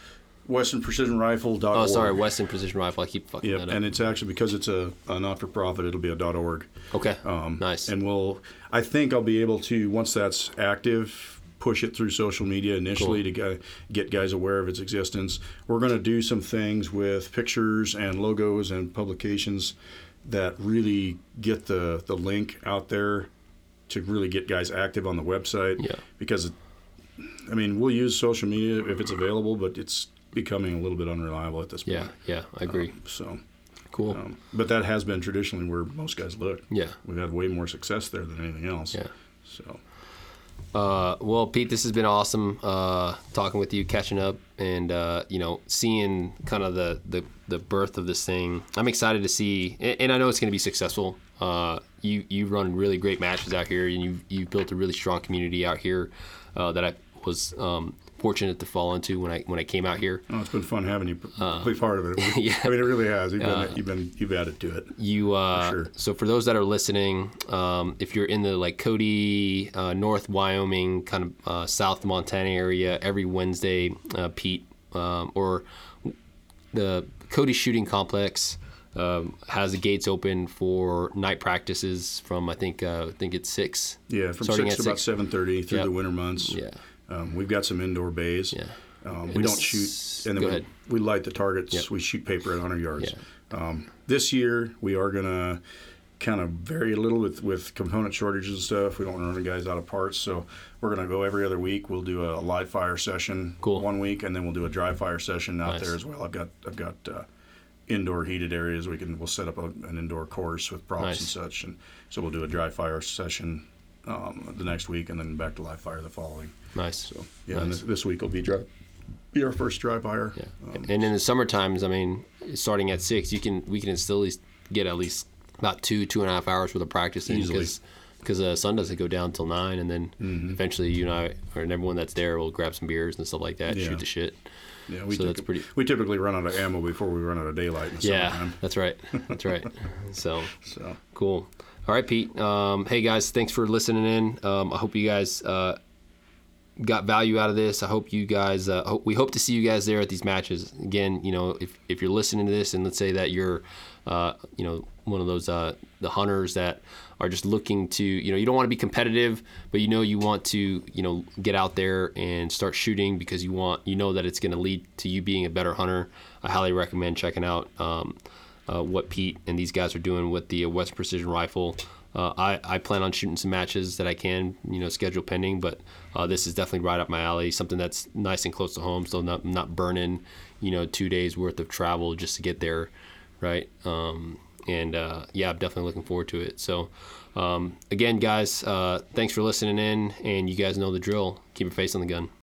WesternPrecisionRifle.org. Oh, sorry, Western Precision Rifle. I keep fucking Yep, that up. and it's actually because it's a, a not for profit. It'll be a .org. okay. Um, nice. And we'll, I think I'll be able to once that's active, push it through social media initially to get, get guys aware of its existence. We're going to do some things with pictures and logos and publications that really get the the link out there to really get guys active on the website. Yeah. Because, I mean, we'll use social media if it's available, but it's becoming a little bit unreliable at this point. yeah. Yeah. I agree. So. cool. Um, but that has been traditionally where most guys look. yeah. We've had way more success there than anything else. Yeah. So Uh, well, Pete, this has been awesome uh, talking with you, catching up, and uh, you know, seeing kind of the, the the birth of this thing. I'm excited to see, and, and I know it's going to be successful. Uh, you you run really great matches out here, and you you built a really strong community out here uh, that I was um, fortunate to fall into when I when I came out here. oh, it's been fun having you p- be part of it. Uh, yeah. I mean, it really has. You've been, you've been you've added to it. You uh, sure. so for those that are listening, um, if you're in the like Cody, uh, North Wyoming, kind of uh, South Montana area, every Wednesday, uh, Pete um, or the Cody Shooting Complex um, has the gates open for night practices from I think uh, I think it's six. Yeah, from six to about seven thirty through Yep. the winter months. Yeah. Um, we've got some indoor bays. Yeah. Um, we don't shoot, and then we, we light the targets. Yep. We shoot paper at 100 yards. Um, this year, we are going to kind of vary a little with, with component shortages and stuff. We don't want to run guys out of parts, so we're going to go every other week. We'll do a live fire session Cool. one week, and then we'll do a dry fire session out Nice. there as well. I've got I've got uh, indoor heated areas. We can we'll set up a, an indoor course with props Nice. and such, and so we'll do a dry fire session um, the next week, and then back to live fire the following. Nice. So yeah, and Nice. this, this week will be dry. Be our first dry fire. Yeah. Um, and in the summer times, I mean, starting at six, you can we can still at least get at least about two two and a half hours worth of practice in Easily. because because uh, sun doesn't go down till nine, and then Mm-hmm. eventually you and I or and everyone that's there will grab some beers and stuff like that, Yeah. shoot the shit. yeah, we so that's typ- pretty- We typically run out of ammo before we run out of daylight in the Yeah, summertime. that's right. That's right. so So cool. All right, Pete. Um, hey guys, thanks for listening in. Um, I hope you guys uh, got value out of this. I hope you guys. Uh, hope, we hope to see you guys there at these matches. Again, you know, if if you're listening to this and let's say that you're, uh, you know, one of those uh, the hunters that are just looking to, you know, you don't want to be competitive, but you know you want to, you know, get out there and start shooting because you want, you know, that it's going to lead to you being a better hunter. I highly recommend checking out. Um, uh, what Pete and these guys are doing with the uh, West Precision Rifle. Uh, I, I plan on shooting some matches that I can, you know, schedule pending, but uh, this is definitely right up my alley. Something that's nice and close to home, so not not burning, you know, two days worth of travel just to get there, right? Um, and uh, yeah, I'm definitely looking forward to it. So, um, again, guys, uh, thanks for listening in, and you guys know the drill. Keep your face on the gun.